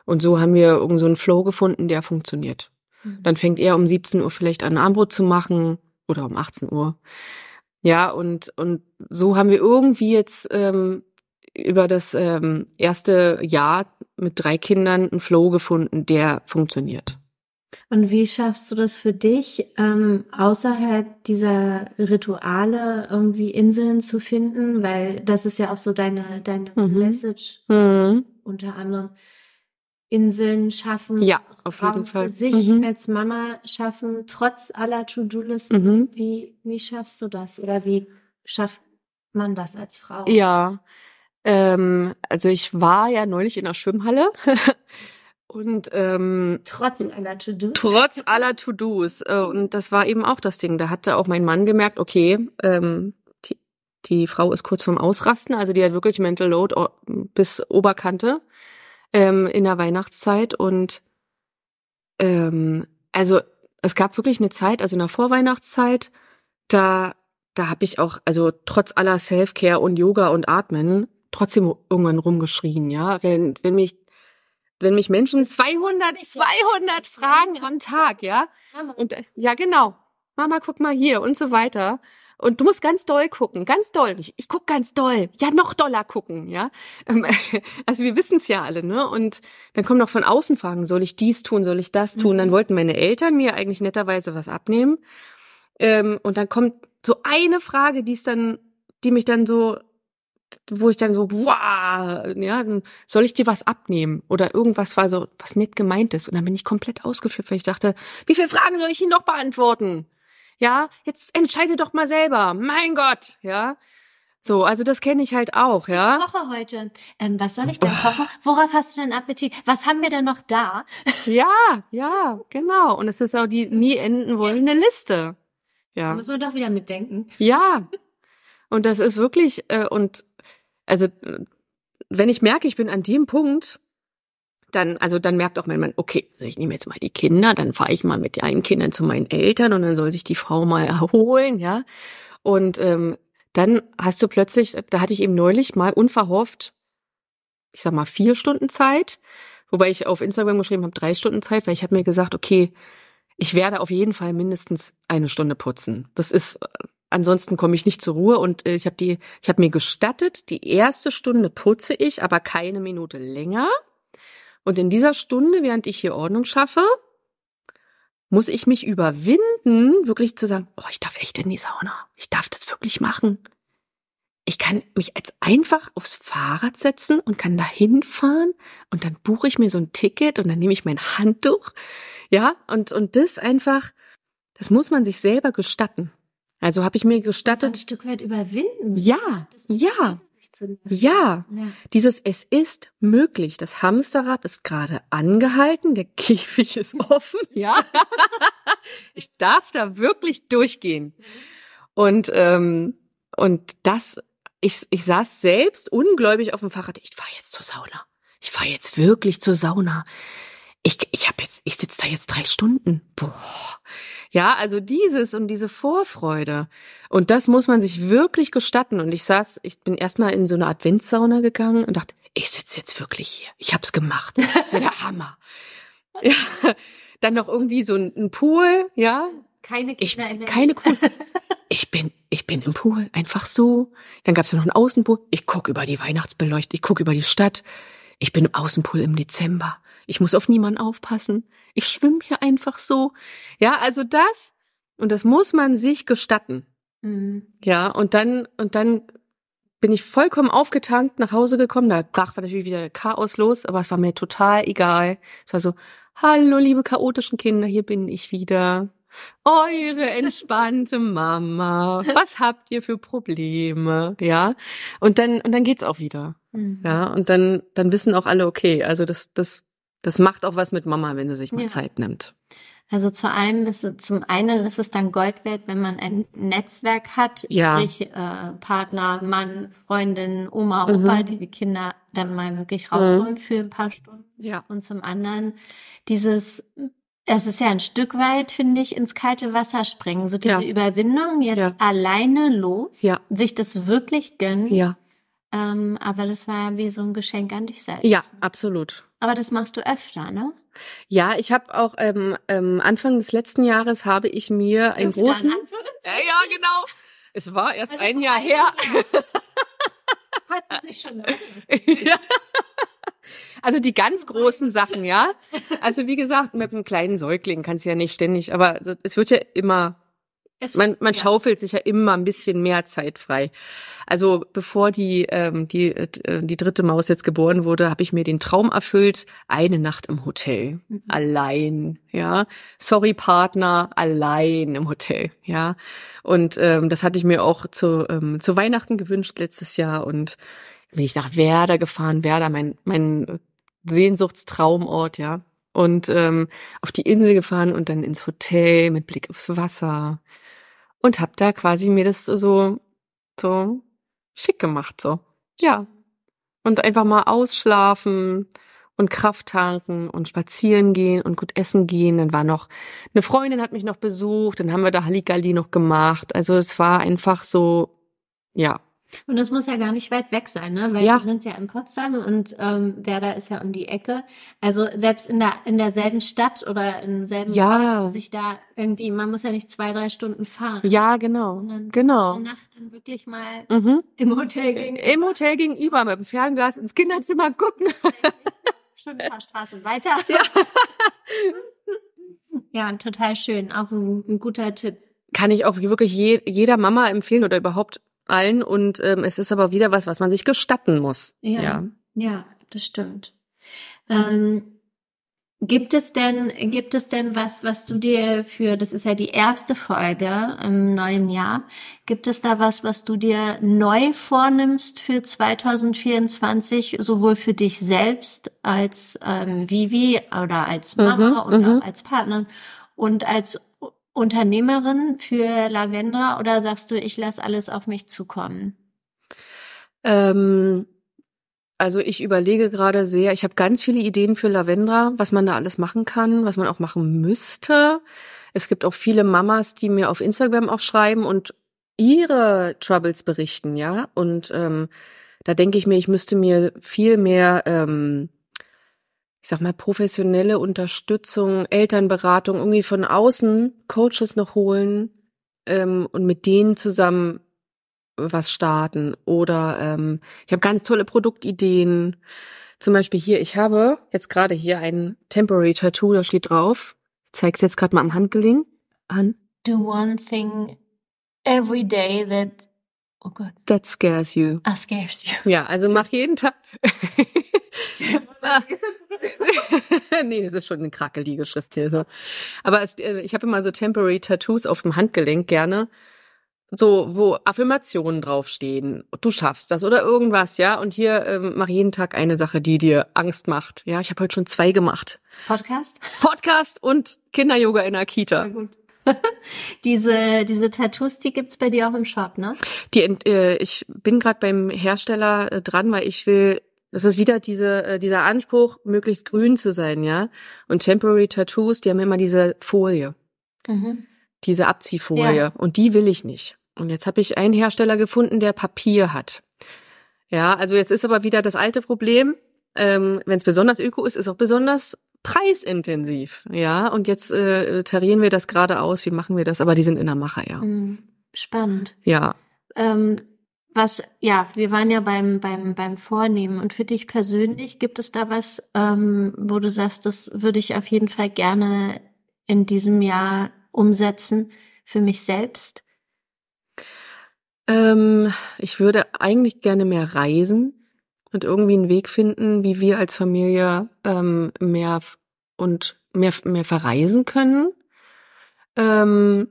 Und so haben wir irgend so einen Flow gefunden, der funktioniert. Mhm. Dann fängt er um 17 Uhr vielleicht an, Armbrot zu machen oder um 18 Uhr. Ja, und, und so haben wir irgendwie jetzt ähm, über das ähm, erste Jahr mit drei Kindern einen Flow gefunden, der funktioniert. Und wie schaffst du das für dich, ähm, außerhalb dieser Rituale irgendwie Inseln zu finden? Weil das ist ja auch so deine, deine Mhm. Message, Mhm. unter anderem. Inseln schaffen, Ja, auf Raum jeden Fall. für sich Mhm. als Mama schaffen, trotz aller To-Do-Listen. Mhm. Wie, wie schaffst du das? Oder wie schafft man das als Frau? Ja, ähm, also ich war ja neulich in der Schwimmhalle und ähm, Trotz aller To-Dos? trotz aller To-Dos äh, und das war eben auch das Ding. Da hatte auch mein Mann gemerkt, okay, ähm, die, die Frau ist kurz vorm Ausrasten, also die hat wirklich Mental Load o- bis Oberkante ähm, in der Weihnachtszeit und ähm, also es gab wirklich eine Zeit, also in der Vorweihnachtszeit, da da habe ich auch, also trotz aller Self-Care und Yoga und Atmen, trotzdem irgendwann rumgeschrien, ja. Wenn, wenn mich, wenn mich Menschen 200, 200 fragen am Tag, ja. Und, äh, ja, genau. Mama, guck mal hier und so weiter. Und du musst ganz doll gucken, ganz doll. Ich, ich guck ganz doll. Ja, noch doller gucken, ja. Ähm, Also wir wissen es ja alle, ne? Und dann kommen noch von außen Fragen, soll ich dies tun, soll ich das tun? Mhm. Dann wollten meine Eltern mir eigentlich netterweise was abnehmen. Ähm, und dann kommt so eine Frage, die ist dann, die mich dann so, wo ich dann so, wow, ja, soll ich dir was abnehmen? Oder irgendwas war so, was nett gemeint ist. Und dann bin ich komplett ausgeflippt, weil ich dachte, wie viele Fragen soll ich Ihnen noch beantworten? Ja, jetzt entscheide doch mal selber. Mein Gott, ja. So, also das kenne ich halt auch, ja. Ich koche heute. Ähm, was soll ich denn kochen? Worauf hast du denn Appetit? Was haben wir denn noch da? Ja, ja, genau. Und es ist auch die nie enden wollende Liste. Da Ja. muss man doch wieder mitdenken. Ja. Und das ist wirklich, äh, und also wenn ich merke, ich bin an dem Punkt, dann, also dann merkt auch mein Mann, okay, also ich nehme jetzt mal die Kinder, dann fahre ich mal mit den einen Kindern zu meinen Eltern und dann soll sich die Frau mal erholen, ja. Und ähm, dann hast du plötzlich, da hatte ich eben neulich mal unverhofft, ich sag mal, vier Stunden Zeit, wobei ich auf Instagram geschrieben habe, drei Stunden Zeit, weil ich habe mir gesagt, okay, ich werde auf jeden Fall mindestens eine Stunde putzen. Das ist ansonsten komme ich nicht zur Ruhe und äh, ich habe die ich habe mir gestattet, die erste Stunde putze ich, aber keine Minute länger. Und in dieser Stunde, während ich hier Ordnung schaffe, muss ich mich überwinden, wirklich zu sagen, oh, ich darf echt in die Sauna. Ich darf das wirklich machen. Ich kann mich jetzt einfach aufs Fahrrad setzen und kann da hinfahren und dann buche ich mir so ein Ticket und dann nehme ich mein Handtuch. Ja, und, und das einfach, das muss man sich selber gestatten. Also habe ich mir Ein gestattet, Stück weit überwinden. ja, Das ja, zu lassen. ja. ja. Dieses Es ist möglich. Das Hamsterrad ist gerade angehalten, der Käfig ist offen. Ja. ich darf da wirklich durchgehen. Und, ähm, und das, ich, ich saß selbst ungläubig auf dem Fahrrad. Ich fahre jetzt zur Sauna. Ich fahre jetzt wirklich zur Sauna. Ich, ich habe jetzt, ich sitze da jetzt drei Stunden. Boah. Ja, also dieses und diese Vorfreude. Und das muss man sich wirklich gestatten. Und ich saß, ich bin erstmal in so eine Adventssauna gegangen und dachte, ich sitze jetzt wirklich hier. Ich hab's gemacht. Das ist ja der Hammer. Ja. Dann noch irgendwie so ein, ein Pool, ja. Keine Ich, Kinder in der keine cool. Ich bin, ich bin im Pool, einfach so. Dann gab's ja noch einen Außenpool. Ich guck über die Weihnachtsbeleuchtung, ich guck über die Stadt. Ich bin im Außenpool im Dezember. Ich muss auf niemanden aufpassen. Ich schwimme hier einfach so. Ja, also das, und das muss man sich gestatten. Mhm. Ja, und dann, und dann bin ich vollkommen aufgetankt nach Hause gekommen. Da brach natürlich wieder Chaos los, aber es war mir total egal. Es war so, hallo, liebe chaotischen Kinder, hier bin ich wieder. Eure entspannte Mama. Was habt ihr für Probleme? Ja. Und dann, und dann geht's auch wieder. Mhm. Ja. Und dann, dann wissen auch alle, okay, also das, das, das macht auch was mit Mama, wenn sie sich mal Ja. Zeit nimmt. Also zu einem ist es, zum einen ist es dann Gold wert, wenn man ein Netzwerk hat, Ja. sprich äh, Partner, Mann, Freundin, Oma, Mhm. Opa, die die Kinder dann mal wirklich rausholen für ein paar Stunden. Ja. Und zum anderen dieses, es ist ja ein Stück weit, finde ich, ins kalte Wasser springen. So diese Ja. Überwindung, jetzt Ja. alleine los, Ja. sich das wirklich gönnen. Ja. Ähm, aber das war ja wie so ein Geschenk an dich selbst. Ja, absolut. Aber das machst du öfter, ne? Ja, ich habe auch ähm, ähm, Anfang des letzten Jahres habe ich mir einen Öfter, großen. Ja, ja, genau. Es war erst Also ein Jahr her. Hat mich schon ja. Also die ganz großen Sachen, ja. Also wie gesagt, mit einem kleinen Säugling kannst du ja nicht ständig, aber es wird ja immer es, man, man ja. schaufelt sich ja immer ein bisschen mehr Zeit frei. Also bevor die ähm, die äh, die dritte Maus jetzt geboren wurde, habe ich mir den Traum erfüllt, eine Nacht im Hotel, mhm. allein, ja. Sorry Partner, allein im Hotel, ja. Und ähm, das hatte ich mir auch zu ähm, zu Weihnachten gewünscht letztes Jahr und bin ich nach Werder gefahren, Werder, mein mein Sehnsuchtstraumort, ja. Und ähm, auf die Insel gefahren und dann ins Hotel mit Blick aufs Wasser und habe da quasi mir das so so schick gemacht so. Ja. Und einfach mal ausschlafen und Kraft tanken und spazieren gehen und gut essen gehen. Dann war noch eine Freundin hat mich noch besucht, dann haben wir da Halligalli noch gemacht. Also es war einfach so ja, und das muss ja gar nicht weit weg sein, ne? Weil ja. wir sind ja in Potsdam und ähm, Werder ist ja um die Ecke. Also selbst in der in derselben Stadt oder im selben ja. Ort, sich da irgendwie, man muss ja nicht zwei, drei Stunden fahren. Ja, genau. Und dann genau. Eine Nacht dann wirklich mal mhm. im Hotel gegenüber. Im Hotel gegenüber mit dem Fernglas ins Kinderzimmer gucken. Schon ein paar Straßen weiter. Ja. ja, total schön. Auch ein, ein guter Tipp kann ich auch wirklich je, jeder Mama empfehlen oder überhaupt allen und ähm, es ist aber wieder was, was man sich gestatten muss. Ja, ja, ja das stimmt. Ähm, gibt es denn, gibt es denn was, was du dir für, das ist ja die erste Folge im neuen Jahr, gibt es da was, was du dir neu vornimmst für 2024, sowohl für dich selbst als ähm, Vivi oder als Mama mhm, und auch mhm. als Partner und als Unternehmerin für Lavendra oder sagst du, ich lasse alles auf mich zukommen? Ähm, also ich überlege gerade sehr, ich habe ganz viele Ideen für Lavendra, was man da alles machen kann, was man auch machen müsste. Es gibt auch viele Mamas, die mir auf Instagram auch schreiben und ihre Troubles berichten, ja. Und ähm, da denke ich mir, ich müsste mir viel mehr ähm, ich sag mal, professionelle Unterstützung, Elternberatung, irgendwie von außen Coaches noch holen ähm, und mit denen zusammen was starten. Oder ähm, ich habe ganz tolle Produktideen. Zum Beispiel hier, ich habe jetzt gerade hier ein Temporary Tattoo, da steht drauf. Ich zeig's jetzt gerade mal am Handgelenk an. Do one thing every day that Oh Gott. That scares you. Ah, scares you. Ja, also mach jeden Tag. nee, das ist schon eine krackelige Schrift hier. So. Aber es, äh, ich habe immer so temporary Tattoos auf dem Handgelenk gerne. So, wo Affirmationen draufstehen. Du schaffst das oder irgendwas, ja. Und hier ähm, mach jeden Tag eine Sache, die dir Angst macht. Ja, ich habe heute schon zwei gemacht. Podcast? Podcast und Kinder-Yoga in der Kita. Diese, diese Tattoos, die gibt's bei dir auch im Shop, ne? Die, äh, ich bin gerade beim Hersteller äh, dran, weil ich will das ist wieder diese, äh, dieser Anspruch, möglichst grün zu sein, ja. Und Temporary Tattoos, die haben immer diese Folie. Mhm. Diese Abziehfolie. Ja. Und die will ich nicht. Und jetzt habe ich einen Hersteller gefunden, der Papier hat. Ja, also jetzt ist aber wieder das alte Problem. Ähm, Wenn es besonders öko ist, ist auch besonders preisintensiv. Ja, und jetzt äh, tarieren wir das gerade aus. Wie machen wir das? Aber die sind in der Mache, ja. Mhm. Spannend. Ja. Ähm, was, ja, wir waren ja beim, beim, beim Vornehmen. Und für dich persönlich, gibt es da was, ähm, wo du sagst, das würde ich auf jeden Fall gerne in diesem Jahr umsetzen für mich selbst? Ähm, ich würde eigentlich gerne mehr reisen und irgendwie einen Weg finden, wie wir als Familie ähm, mehr und mehr, mehr verreisen können. Ähm,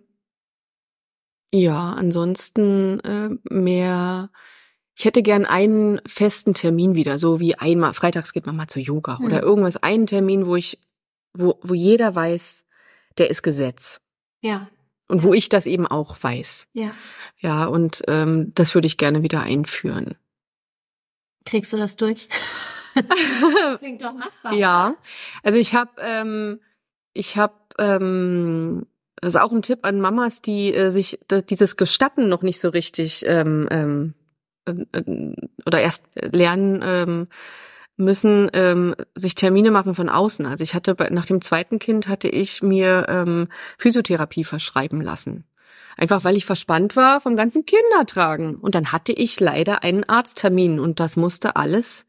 ja, ansonsten äh, mehr. Ich hätte gern einen festen Termin wieder, so wie einmal freitags geht man mal zu Yoga mhm. oder irgendwas, einen Termin, wo ich, wo wo jeder weiß, der ist Gesetz. Ja. Und wo ich das eben auch weiß. Ja. Ja, und ähm, das würde ich gerne wieder einführen. Kriegst du das durch? Klingt doch machbar. Ja, also ich habe, ähm, ich habe ähm, das ist auch ein Tipp an Mamas, die äh, sich dieses Gestatten noch nicht so richtig ähm, ähm, äh, oder erst lernen ähm, müssen, ähm, sich Termine machen von außen. Also ich hatte bei, nach dem zweiten Kind hatte ich mir ähm, Physiotherapie verschreiben lassen. Einfach weil ich verspannt war vom ganzen Kindertragen. Und dann hatte ich leider einen Arzttermin und das musste alles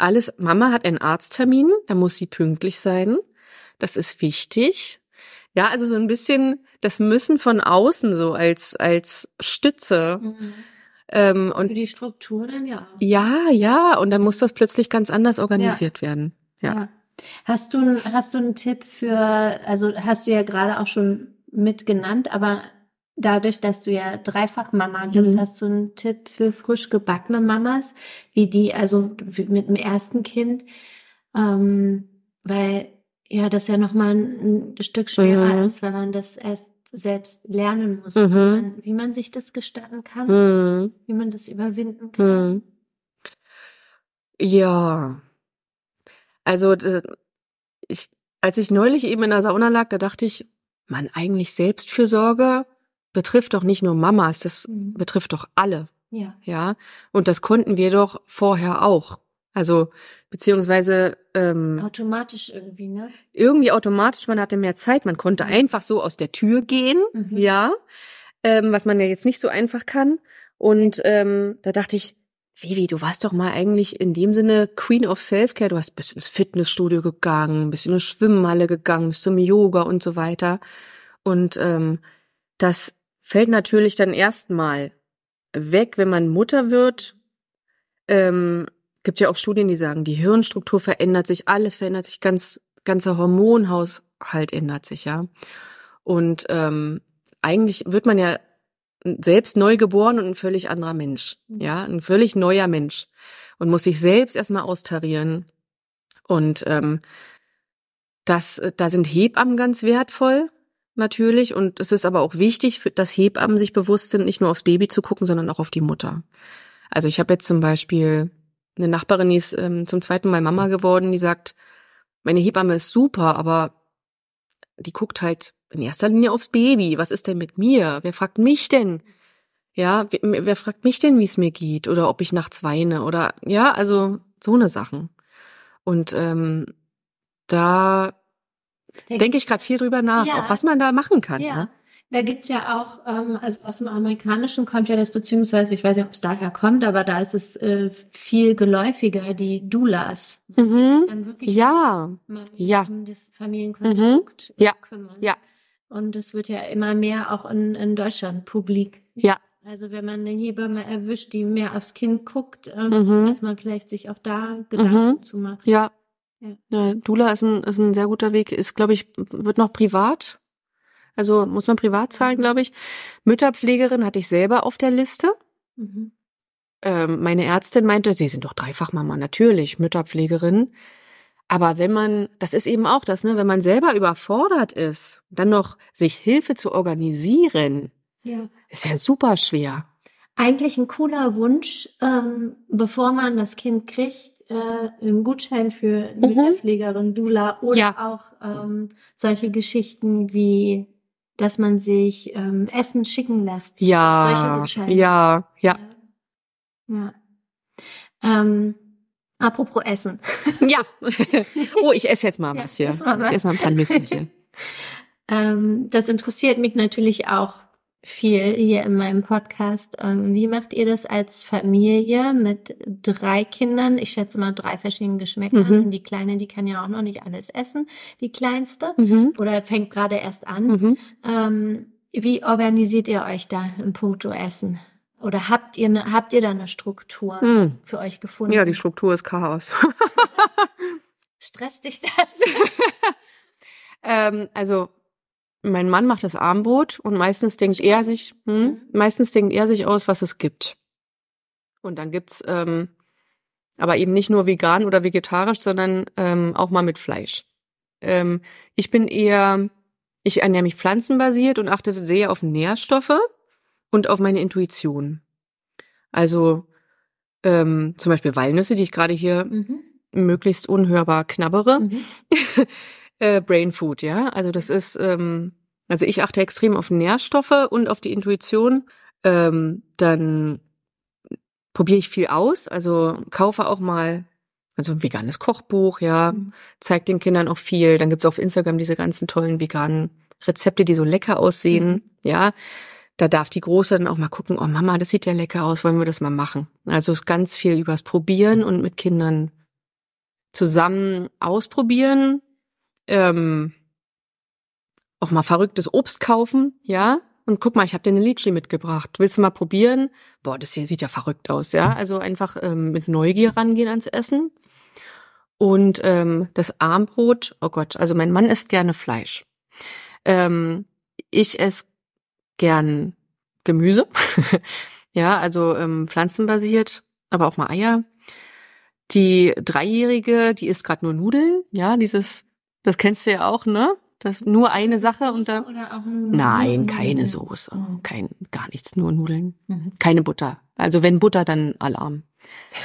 alles, Mama hat einen Arzttermin, da muss sie pünktlich sein. Das ist wichtig. Ja, also so ein bisschen das Müssen von außen so als, als Stütze. Mhm. Ähm, Für und die Struktur dann ja auch. ja, ja, und dann muss das plötzlich ganz anders organisiert werden. Ja. Hast du, hast du einen Tipp für, also hast du ja gerade auch schon mit genannt, aber dadurch, dass du ja dreifach Mama bist, Mhm. hast du einen Tipp für frisch gebackene Mamas, wie die, also mit dem ersten Kind, ähm, weil ja das ja nochmal ein, ein Stück schwerer Mhm. ist, weil man das erst selbst lernen muss, Mhm. wie, man, wie man sich das gestatten kann, Hm, wie man das überwinden kann. hm. Ja. Also ich, als ich neulich eben in der Sauna lag, da dachte ich, man, eigentlich Selbstfürsorge betrifft doch nicht nur Mamas, das Mhm. betrifft doch alle. Ja. Ja, und das konnten wir doch vorher auch. Also, beziehungsweise ähm, Automatisch irgendwie, ne? irgendwie automatisch, man hatte mehr Zeit, man konnte einfach so aus der Tür gehen, Mhm. ja, ähm, was man ja jetzt nicht so einfach kann. Und ähm, da dachte ich, Vivi, du warst doch mal eigentlich in dem Sinne Queen of Self-Care. Du hast bist ins Fitnessstudio gegangen, bist in eine Schwimmhalle gegangen, bist zum Yoga und so weiter. Und ähm, das fällt natürlich dann erstmal weg, wenn man Mutter wird. Ähm, gibt ja auch Studien, die sagen, die Hirnstruktur verändert sich, alles verändert sich, ganz ganzer Hormonhaushalt ändert sich, ja. Und ähm, eigentlich wird man ja selbst neu geboren und ein völlig anderer Mensch, ja, ein völlig neuer Mensch und muss sich selbst erstmal austarieren. Und ähm, das, da sind Hebammen ganz wertvoll, natürlich. Und es ist aber auch wichtig, dass Hebammen sich bewusst sind, nicht nur aufs Baby zu gucken, sondern auch auf die Mutter. Also ich habe jetzt zum Beispiel eine Nachbarin, die ist ähm, zum zweiten Mal Mama geworden, die sagt, meine Hebamme ist super, aber die guckt halt in erster Linie aufs Baby. Was ist denn mit mir? Wer fragt mich denn? Ja, wer, wer fragt mich denn, wie es mir geht oder ob ich nachts weine oder ja, also so eine Sachen. Und ähm, da denke ich gerade viel drüber nach, Ja. auch was man da machen kann. Ja, Ne? Da gibt's ja auch, ähm, also aus dem Amerikanischen kommt ja das, beziehungsweise ich weiß nicht, ob es daher kommt, aber da ist es äh, viel geläufiger, die Doulas. Mhm. Dann wirklich Ja, mal Ja. um das Familienkonstrukt Mhm. Ja. kümmern. Ja. Und es wird ja immer mehr auch in, in Deutschland publik. ja, Also wenn man eine Hebamme erwischt, die mehr aufs Kind guckt, ähm, Mhm. dass man vielleicht sich auch da Gedanken Mhm. zu macht. ja. Ja. ja. Dula ist ein, ist ein sehr guter Weg, ist, glaube ich, wird noch privat. Also muss man privat zahlen, glaube ich. Mütterpflegerin hatte ich selber auf der Liste. Mhm. ähm, meine Ärztin meinte, Sie sind doch Dreifachmama, natürlich, Mütterpflegerin. Aber wenn man, das ist eben auch das, ne, wenn man selber überfordert ist, dann noch sich Hilfe zu organisieren, Ja. ist ja super schwer. Eigentlich ein cooler Wunsch, ähm, bevor man das Kind kriegt, äh, einen Gutschein für Mhm. Mütterpflegerin, Dula oder Ja. auch ähm, solche Geschichten wie, dass man sich ähm, Essen schicken lässt. Ja, ja, ja, Ja. Ähm, apropos Essen. ja. oh, ich esse jetzt mal Ja, was hier. mal was. Ich esse mal ein paar Nüsse hier. Ähm, das interessiert mich natürlich auch viel hier in meinem Podcast. Ähm, wie macht ihr das als Familie mit drei Kindern? Ich schätze mal drei verschiedenen Geschmäckern. Mhm. Die Kleine, die kann ja auch noch nicht alles essen, die Kleinste. Mhm. Oder fängt gerade erst an. Mhm. Ähm, wie organisiert ihr euch da in puncto Essen? Oder habt ihr, ne, habt ihr da eine Struktur Mhm. für euch gefunden? Ja, die Struktur ist Chaos. Stresst dich das? ähm, also mein Mann macht das Armbrot und meistens denkt er sich, hm, Mhm. meistens denkt er sich aus, was es gibt. Und dann gibt's ähm, aber eben nicht nur vegan oder vegetarisch, sondern ähm, auch mal mit Fleisch. Ähm, ich bin eher, ich ernähre mich pflanzenbasiert und achte sehr auf Nährstoffe und auf meine Intuition. Also ähm, zum Beispiel Walnüsse, die ich gerade hier Mhm. möglichst unhörbar knabbere Mhm. äh, Brain Food, ja. Also das ist, ähm, also ich achte extrem auf Nährstoffe und auf die Intuition. Ähm, dann probiere ich viel aus, also kaufe auch mal also ein veganes Kochbuch, ja, Mhm. zeigt den Kindern auch viel. Dann gibt's auf Instagram diese ganzen tollen veganen Rezepte, die so lecker aussehen, Mhm. ja. Da darf die Große dann auch mal gucken, oh Mama, das sieht ja lecker aus, wollen wir das mal machen. Also es ist ganz viel übers Probieren und mit Kindern zusammen ausprobieren, ähm, auch mal verrücktes Obst kaufen, ja. Und guck mal, ich habe dir eine Litschi mitgebracht. Willst du mal probieren? Boah, das hier sieht ja verrückt aus, ja. Also einfach ähm, mit Neugier rangehen ans Essen. Und ähm, das Armbrot, oh Gott, also mein Mann isst gerne Fleisch. Ähm, ich esse gern Gemüse. ja, also ähm, pflanzenbasiert, aber auch mal Eier. Die Dreijährige, die isst gerade nur Nudeln. Ja, dieses, das kennst du ja auch, ne? Das nur eine Sache und dann. Oder auch nur Nein, keine Soße. Mhm. Kein, gar nichts, nur Nudeln. Mhm. Keine Butter. Also wenn Butter, dann Alarm.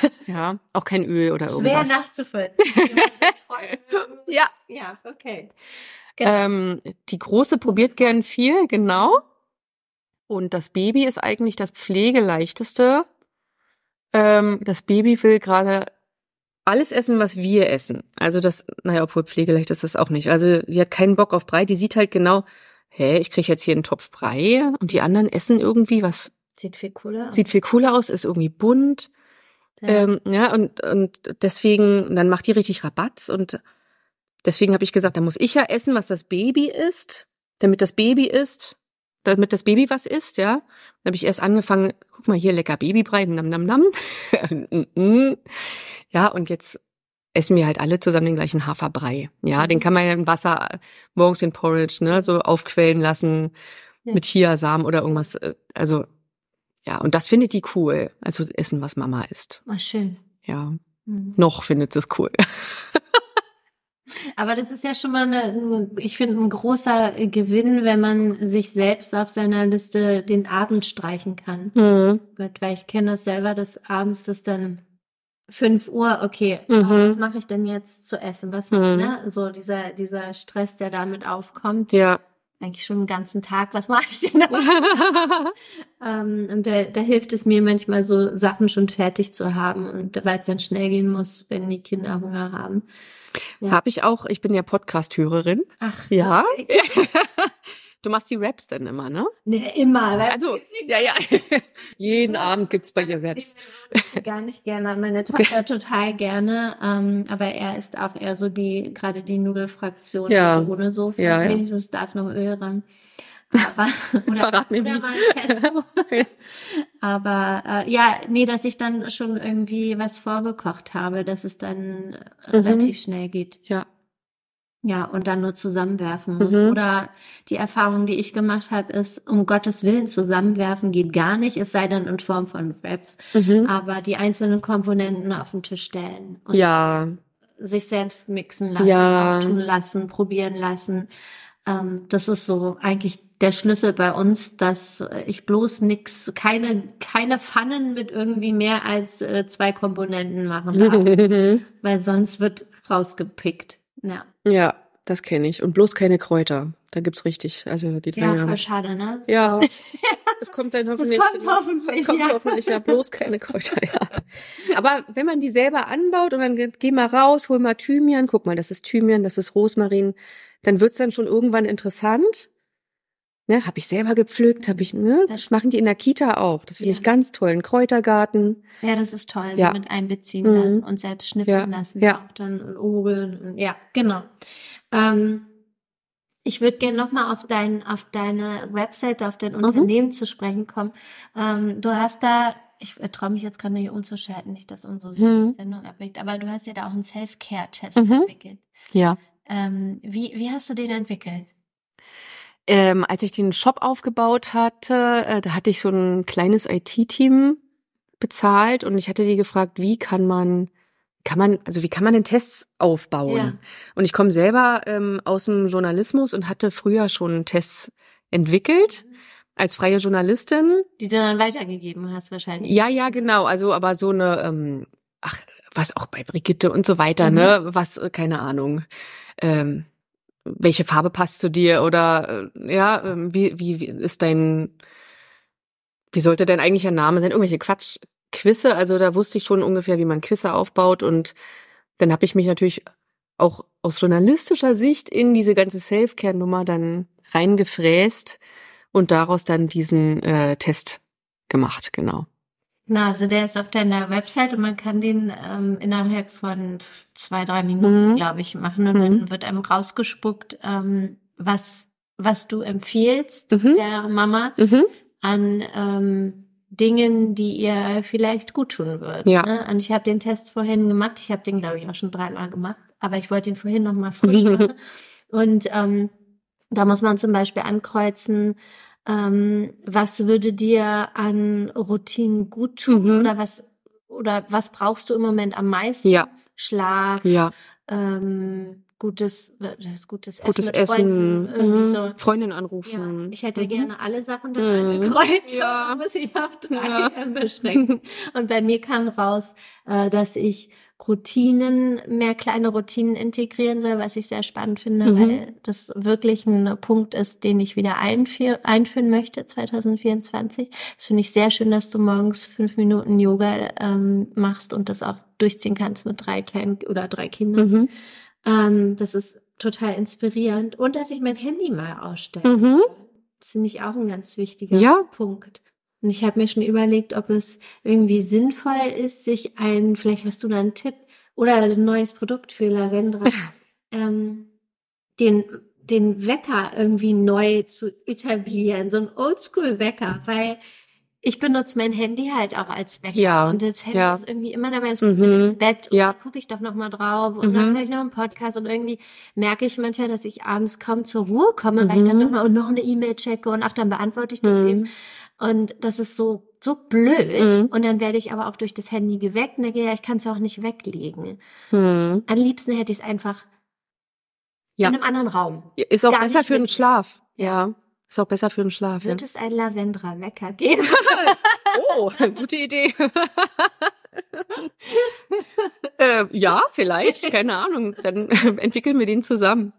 ja, auch kein Öl oder Schwer irgendwas. nachzuvollziehen. Ja. ja, okay. Genau. Ähm, die Große probiert gern viel, genau. Und das Baby ist eigentlich das Pflegeleichteste. Ähm, das Baby will gerade alles essen, was wir essen. Also das, naja, obwohl pflegeleicht ist das auch nicht. Also sie hat keinen Bock auf Brei. Die sieht halt genau, hä, ich krieg jetzt hier einen Topf Brei und die anderen essen irgendwie was, Sieht viel cooler aus. sieht viel cooler aus, ist irgendwie bunt. ja. Ähm, ja, und, und deswegen, dann macht die richtig Rabatz und deswegen habe ich gesagt, da muss ich ja essen, was das Baby isst, damit das Baby isst, damit das Baby was isst, ja. Dann habe ich erst angefangen, guck mal hier, lecker Babybrei, nam nam nam. Ja, und jetzt essen wir halt alle zusammen den gleichen Haferbrei. Ja, den kann man ja im Wasser äh, morgens in Porridge, ne, so aufquellen lassen Ja. mit Chiasamen oder irgendwas. äh, Also, ja, und das findet die cool. Also essen, was Mama isst. Oh, schön. Ja, Mhm. noch findet sie es cool. Aber das ist ja schon mal eine, ich finde, ein großer Gewinn, wenn man sich selbst auf seiner Liste den Abend streichen kann. Mhm. Weil ich kenne das selber, dass abends ist dann 5 Uhr, okay, Mhm. oh, was mache ich denn jetzt zu essen? Was, Mhm. ne? So dieser, dieser Stress, der damit aufkommt. Ja. Eigentlich schon den ganzen Tag, was mache ich denn? ähm, und da, da hilft es mir manchmal so Sachen schon fertig zu haben und weil es dann schnell gehen muss, wenn die Kinder Hunger haben. Ja. Habe ich auch, ich bin ja Podcast-Hörerin. Ach, Ja. Du machst die Raps dann immer, ne? Ne, immer. weil- Also, ja, ja. Jeden Abend gibt's bei ihr Raps. Gar nicht gerne. Meine Tochter total gerne, ähm, aber er ist auch eher so die, gerade die Nudelfraktion Ja. mit ohne Soße. Ja, ja. Wenigstens darf noch Öl ran. Aber, oder, Verrat mir oder wie. Aber äh, ja, nee, dass ich dann schon irgendwie was vorgekocht habe, dass es dann relativ schnell geht. Ja. Ja, und dann nur zusammenwerfen muss. Mhm. Oder die Erfahrung, die ich gemacht habe, ist, um Gottes Willen zusammenwerfen geht gar nicht, es sei denn in Form von Wraps. Mhm. Aber die einzelnen Komponenten auf den Tisch stellen und Ja. sich selbst mixen lassen, Ja. auftun lassen, probieren lassen. Ähm, das ist so eigentlich der Schlüssel bei uns, dass ich bloß nix, keine, keine Pfannen mit irgendwie mehr als äh, zwei Komponenten machen darf, weil sonst wird rausgepickt. Ja, ja, das kenne ich. Und bloß keine Kräuter. Da gibt's richtig, also die ja drei. voll schade, ne? Ja. Es kommt dann hoffentlich. kommt hoffentlich, Es kommt ja. hoffentlich ja bloß keine Kräuter, ja. Aber wenn man die selber anbaut und dann ge- geh mal raus, hol mal Thymian, guck mal, das ist Thymian, das ist Rosmarin, dann wird's dann schon irgendwann interessant. Ne, habe ich selber gepflückt, habe ich, ne? Das machen die in der Kita auch. Das finde Ja. ich ganz toll. Ein Kräutergarten. Ja, das ist toll, Ja. so mit einbeziehen Mhm. dann und selbst schnippeln Ja, lassen. ja. Auch dann obeln. Ja, genau. Ähm, ich würde gerne nochmal auf dein, auf deine Webseite, auf dein Mhm. Unternehmen zu sprechen kommen. Ähm, du hast da, ich traue mich jetzt gerade nicht umzuschalten, nicht, dass unsere Mhm. Sendung abwickt, aber du hast ja da auch einen Self-Care-Test Mhm. entwickelt. Ja. Ähm, wie, wie hast du den entwickelt? Ähm, als ich den Shop aufgebaut hatte, äh, da hatte ich so ein kleines IT-Team bezahlt und ich hatte die gefragt, wie kann man, kann man, also wie kann man denn Tests aufbauen? Ja. Und ich komme selber ähm, aus dem Journalismus und hatte früher schon Tests entwickelt als freie Journalistin. Die du dann weitergegeben hast wahrscheinlich. Ja, ja, genau. Also aber so eine, ähm, ach, was auch bei Brigitte und so weiter, Mhm. ne? Was, äh, keine Ahnung. Ähm, welche Farbe passt zu dir oder äh, ja, ähm, wie, wie, wie ist dein, wie sollte dein eigentlicher Name sein? Irgendwelche Quatsch, Quizze, also da wusste ich schon ungefähr, wie man Quizze aufbaut und dann habe ich mich natürlich auch aus journalistischer Sicht in diese ganze Self-Care-Nummer dann reingefräst und daraus dann diesen äh, Test gemacht, genau. Genau, also der ist auf deiner Website und man kann den ähm, innerhalb von zwei, drei Minuten, Mhm. glaube ich, machen und Mhm. dann wird einem rausgespuckt, ähm, was, was du empfiehlst Mhm. der Mama Mhm. an ähm, Dingen, die ihr vielleicht gut tun würden. Ja. Ne? Und ich habe den Test vorhin gemacht. Ich habe den, glaube ich, auch schon dreimal gemacht, aber ich wollte ihn vorhin noch mal frisch machen. Und ähm, da muss man zum Beispiel ankreuzen, ähm, was würde dir an Routinen gut tun Mhm. oder was oder was brauchst du im Moment am meisten? Ja. Schlaf, Ja, ähm, gutes, das gutes Essen gutes mit Essen, Freunden, mhm. so. Freundin Ja, anrufen. ich hätte Mhm. gerne alle Sachen dann Mhm. angekreuzt, Ja. aber muss ich auf drei Ja. beschränken. Und bei mir kam raus, äh, dass ich Routinen, mehr kleine Routinen integrieren soll, was ich sehr spannend finde, Mhm. weil das wirklich ein Punkt ist, den ich wieder einführ einführen möchte 2024. Das finde ich sehr schön, dass du morgens fünf Minuten Yoga ähm, machst und das auch durchziehen kannst mit drei kleinen oder drei Kindern. Mhm. Ähm, das ist total inspirierend. Und dass ich mein Handy mal ausstelle. Mhm. Das finde ich auch ein ganz wichtiger Ja. Punkt. Und ich habe mir schon überlegt, ob es irgendwie sinnvoll ist, sich ein, vielleicht hast du da einen Tipp oder ein neues Produkt für Lavendra, ähm, den, den Wecker irgendwie neu zu etablieren, so ein Oldschool-Wecker, weil ich benutze mein Handy halt auch als Wecker. Ja, Und das Handy ja. ist irgendwie immer dabei, es Mhm. im Bett und Ja. gucke ich doch noch mal drauf und dann Mhm. höre ich noch einen Podcast und irgendwie merke ich manchmal, dass ich abends kaum zur Ruhe komme, weil ich dann Mhm. noch, mal, und noch eine E-Mail checke und ach, dann beantworte ich das Mhm. eben. Und das ist so, so blöd. Mhm. Und dann werde ich aber auch durch das Handy geweckt und denke, ja, ich kann es ja auch nicht weglegen. Mhm. Am liebsten hätte ich es einfach Ja. in einem anderen Raum. Ist auch Gar besser für den Schlaf. Ja. Ist auch besser für den Schlaf. Ja. Wird es ein Lavendra-Wecker geben? Oh, gute Idee. äh, ja, vielleicht, keine Ahnung. Dann entwickeln wir den zusammen.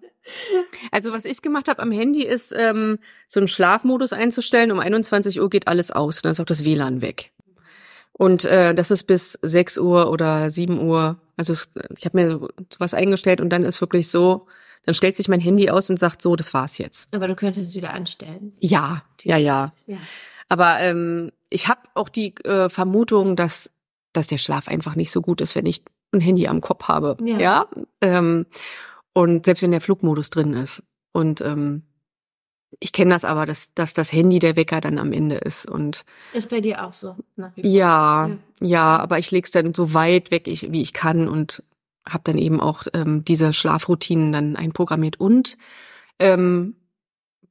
Also was ich gemacht habe am Handy ist, ähm, so einen Schlafmodus einzustellen. Um 21 Uhr geht alles aus, dann ist auch das WLAN weg. Und äh, das ist bis 6 Uhr oder 7 Uhr. Also es, ich habe mir so was eingestellt und dann ist wirklich so, dann stellt sich mein Handy aus und sagt so, das war's jetzt. Aber du könntest es wieder anstellen. Ja, ja, ja. Ja. Aber ähm, ich habe auch die äh, Vermutung, dass, dass der Schlaf einfach nicht so gut ist, wenn ich ein Handy am Kopf habe. Ja. Ja. Ähm, und selbst wenn der Flugmodus drin ist. Und ähm, ich kenne das aber, dass, dass das Handy der Wecker dann am Ende ist. Und Ist bei dir auch so. Ja, Ja. ja, aber ich leg's dann so weit weg, ich, wie ich kann und habe dann eben auch ähm, diese Schlafroutinen dann einprogrammiert. Und ähm,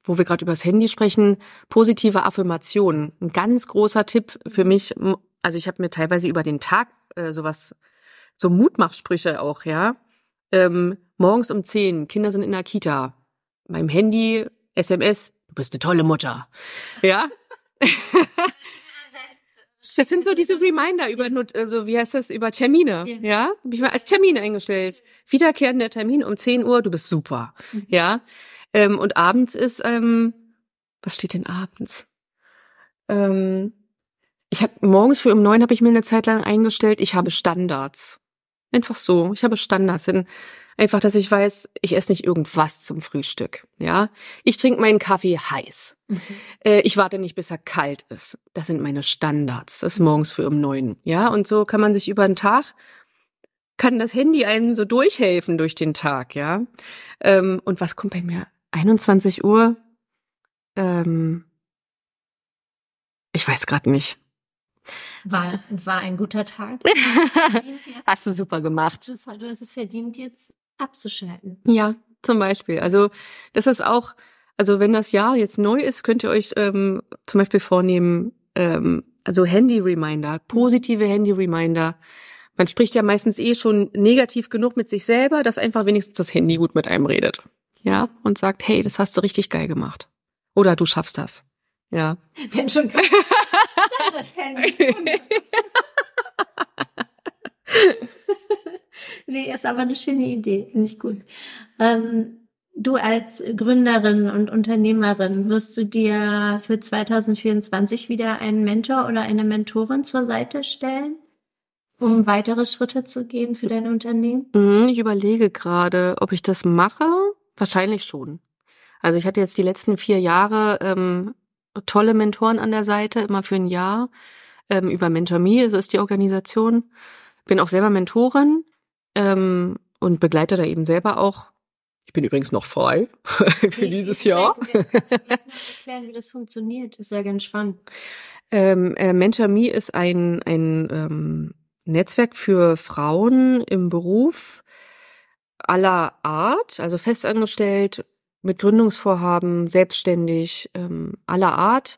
wo wir gerade über das Handy sprechen, positive Affirmationen. Ein ganz großer Tipp für mich. Also ich habe mir teilweise über den Tag äh, sowas, so Mutmachsprüche auch, ja. Ähm, morgens um 10, Kinder sind in der Kita. Beim Handy, SMS, du bist eine tolle Mutter. Ja. Das sind so diese Reminder über, also wie heißt das, über Termine, Ja. ja? Hab ich mal als Termin eingestellt. Wiederkehrender Termin um 10 Uhr, du bist super, Mhm. ja? Ähm, und abends ist, ähm, was steht denn abends? Ähm, ich habe morgens früh um neun habe ich mir eine Zeit lang eingestellt, ich habe Standards. Einfach so, ich habe Standards. Sind einfach, dass ich weiß, ich esse nicht irgendwas zum Frühstück, ja? Ich trinke meinen Kaffee heiß. Mhm. Äh, ich warte nicht, bis er kalt ist. Das sind meine Standards. Das ist morgens früh um neun. Ja, und so kann man sich über den Tag, kann das Handy einem so durchhelfen durch den Tag, ja. Ähm, und was kommt bei mir? 21 Uhr? Ähm, ich weiß gerade nicht. War, war ein guter Tag. Hast du super gemacht. Du hast es verdient, jetzt abzuschalten. Ja, zum Beispiel. Also das ist auch, also wenn das Jahr jetzt neu ist, könnt ihr euch ähm, zum Beispiel vornehmen, ähm, also Handy-Reminder, positive Handy-Reminder. Man spricht ja meistens eh schon negativ genug mit sich selber, dass einfach wenigstens das Handy gut mit einem redet. Ja, und sagt, hey, das hast du richtig geil gemacht. Oder du schaffst das. Ja. Wenn schon das Handy. nee, ist aber eine schöne Idee, finde ich gut. Ähm, du als Gründerin und Unternehmerin, wirst du dir für 2024 wieder einen Mentor oder eine Mentorin zur Seite stellen, um weitere Schritte zu gehen für dein Unternehmen? Mhm, Ich überlege gerade, ob ich das mache. Wahrscheinlich schon. Also ich hatte jetzt die letzten vier Jahre ähm, tolle Mentoren an der Seite, immer für ein Jahr. ähm, über Mentor Me, so ist die Organisation. Bin auch selber Mentorin ähm, und begleite da eben selber auch. Ich bin übrigens noch frei für dieses Jahr. Kannst du erklären, wie das funktioniert? Das ist ja ganz spannend. Ähm, äh, Mentor Me ist ein, ein ähm, Netzwerk für Frauen im Beruf aller Art, also festangestellt, mit Gründungsvorhaben, selbstständig, ähm, aller Art,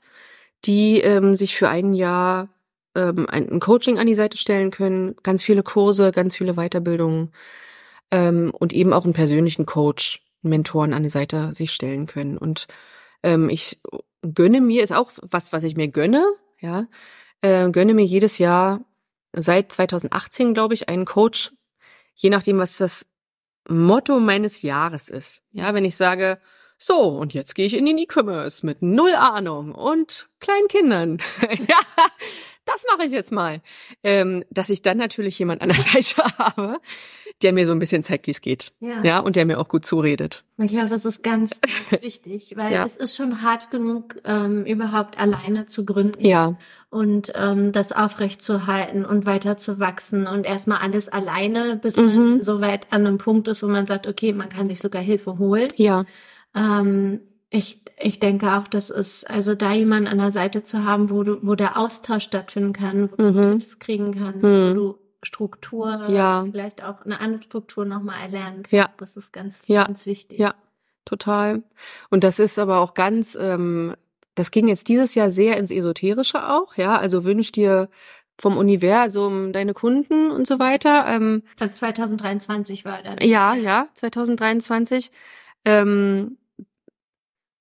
die ähm, sich für ein Jahr ähm, ein, Coaching an die Seite stellen können, ganz viele Kurse, ganz viele Weiterbildungen ähm, und eben auch einen persönlichen Coach, einen Mentoren an die Seite sich stellen können. Und ähm, ich gönne mir, ist auch was, was ich mir gönne, ja, äh, gönne mir jedes Jahr seit 2018, glaube ich, einen Coach, je nachdem, was das Motto meines Jahres ist. Ja, wenn ich sage, so, und jetzt gehe ich in den E-Commerce mit null Ahnung und kleinen Kindern. ja, das mache ich jetzt mal. Ähm, dass ich dann natürlich jemand an der Seite habe, der mir so ein bisschen zeigt, wie es geht. Ja. ja, und der mir auch gut zuredet. Ich glaube, das ist ganz, ganz wichtig, weil ja. es ist schon hart genug, ähm, überhaupt alleine zu gründen. Ja. Und ähm, das aufrechtzuerhalten und weiter zu wachsen und erstmal alles alleine, bis mhm. man so weit an einem Punkt ist, wo man sagt, okay, man kann sich sogar Hilfe holen. Ja. Ähm, ich, ich denke auch, das ist, also da jemanden an der Seite zu haben, wo du, wo der Austausch stattfinden kann, wo mhm. du Tipps kriegen kannst, mhm. wo du Struktur, ja. vielleicht auch eine andere Struktur nochmal erlernen kannst. Ja. Das ist ganz, ja. ganz wichtig. Ja, total. Und das ist aber auch ganz, ähm, das ging jetzt dieses Jahr sehr ins Esoterische auch, ja. Also wünsch dir vom Universum deine Kunden und so weiter. Ähm, also 2023 war dann. Ja, ja, 2023. Ähm,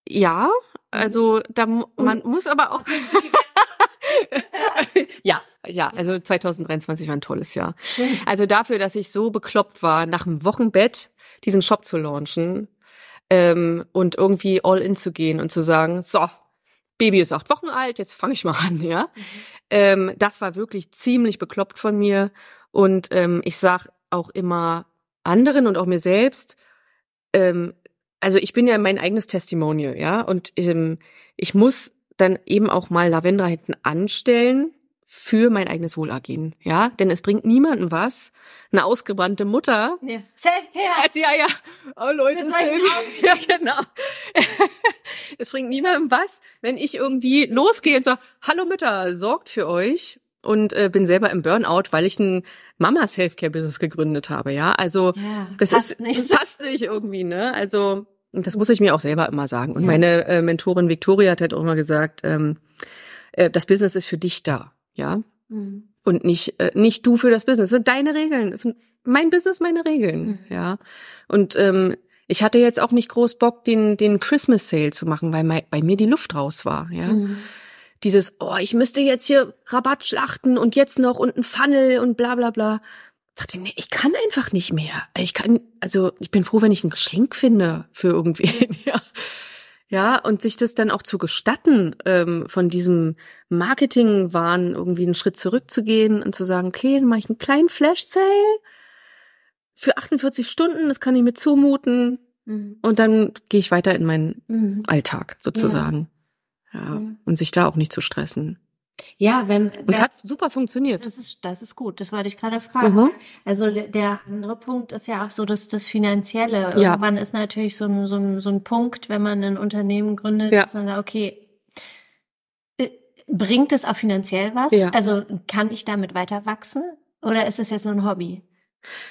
ja, also da man muss aber auch ja, ja, also 2023 war ein tolles Jahr. Also dafür, dass ich so bekloppt war, nach einem Wochenbett diesen Shop zu launchen ähm, und irgendwie all in zu gehen und zu sagen, so, Baby ist acht Wochen alt, jetzt fange ich mal an, ja. Mhm. Ähm, das war wirklich ziemlich bekloppt von mir. Und ähm, ich sag auch immer anderen und auch mir selbst, ähm, also ich bin ja mein eigenes Testimonial, ja, und ähm, ich muss dann eben auch mal Lavendra hinten anstellen für mein eigenes Wohlergehen, ja, denn es bringt niemandem was, eine ausgebrannte Mutter. Ja. Self-care. Also, ja, ja. Oh Leute, Self ja genau. es bringt niemandem was, wenn ich irgendwie losgehe und sage, hallo Mütter, sorgt für euch und äh, bin selber im Burnout, weil ich ein Mama Self-Care Business gegründet habe, ja. Also ja, das ist nicht. passt nicht irgendwie, ne? Also und das muss ich mir auch selber immer sagen. Und ja. meine äh, Mentorin Victoria hat halt auch immer gesagt, ähm, äh, das Business ist für dich da, ja. Mhm. Und nicht, äh, nicht du für das Business. Das sind deine Regeln. Das sind mein Business, meine Regeln, mhm. ja. Und ähm, ich hatte jetzt auch nicht groß Bock, den, den Christmas Sale zu machen, weil mein, bei mir die Luft raus war, ja. Mhm. Dieses, oh, ich müsste jetzt hier Rabatt schlachten und jetzt noch und ein Funnel und bla bla bla sagte, nee, ich kann einfach nicht mehr. Ich kann, also ich bin froh, wenn ich ein Geschenk finde für irgendwen, ja. Ja, und sich das dann auch zu gestatten, ähm, von diesem Marketing-Wahn irgendwie einen Schritt zurückzugehen und zu sagen, okay, dann mache ich einen kleinen Flash-Sale für 48 Stunden, das kann ich mir zumuten. Mhm. Und dann gehe ich weiter in meinen mhm. Alltag sozusagen. Ja. Ja. Und sich da auch nicht zu stressen. Ja, wenn, Und es hat super funktioniert. Das ist, das ist gut. Das wollte ich gerade fragen. Mhm. Also der andere Punkt ist ja auch so, dass das Finanzielle. Ja. Irgendwann ist natürlich so ein, so, ein, so ein Punkt, wenn man ein Unternehmen gründet, ja. dass man sagt, okay, äh, bringt es auch finanziell was? Ja. Also kann ich damit weiter wachsen? Oder ist es jetzt nur ein Hobby?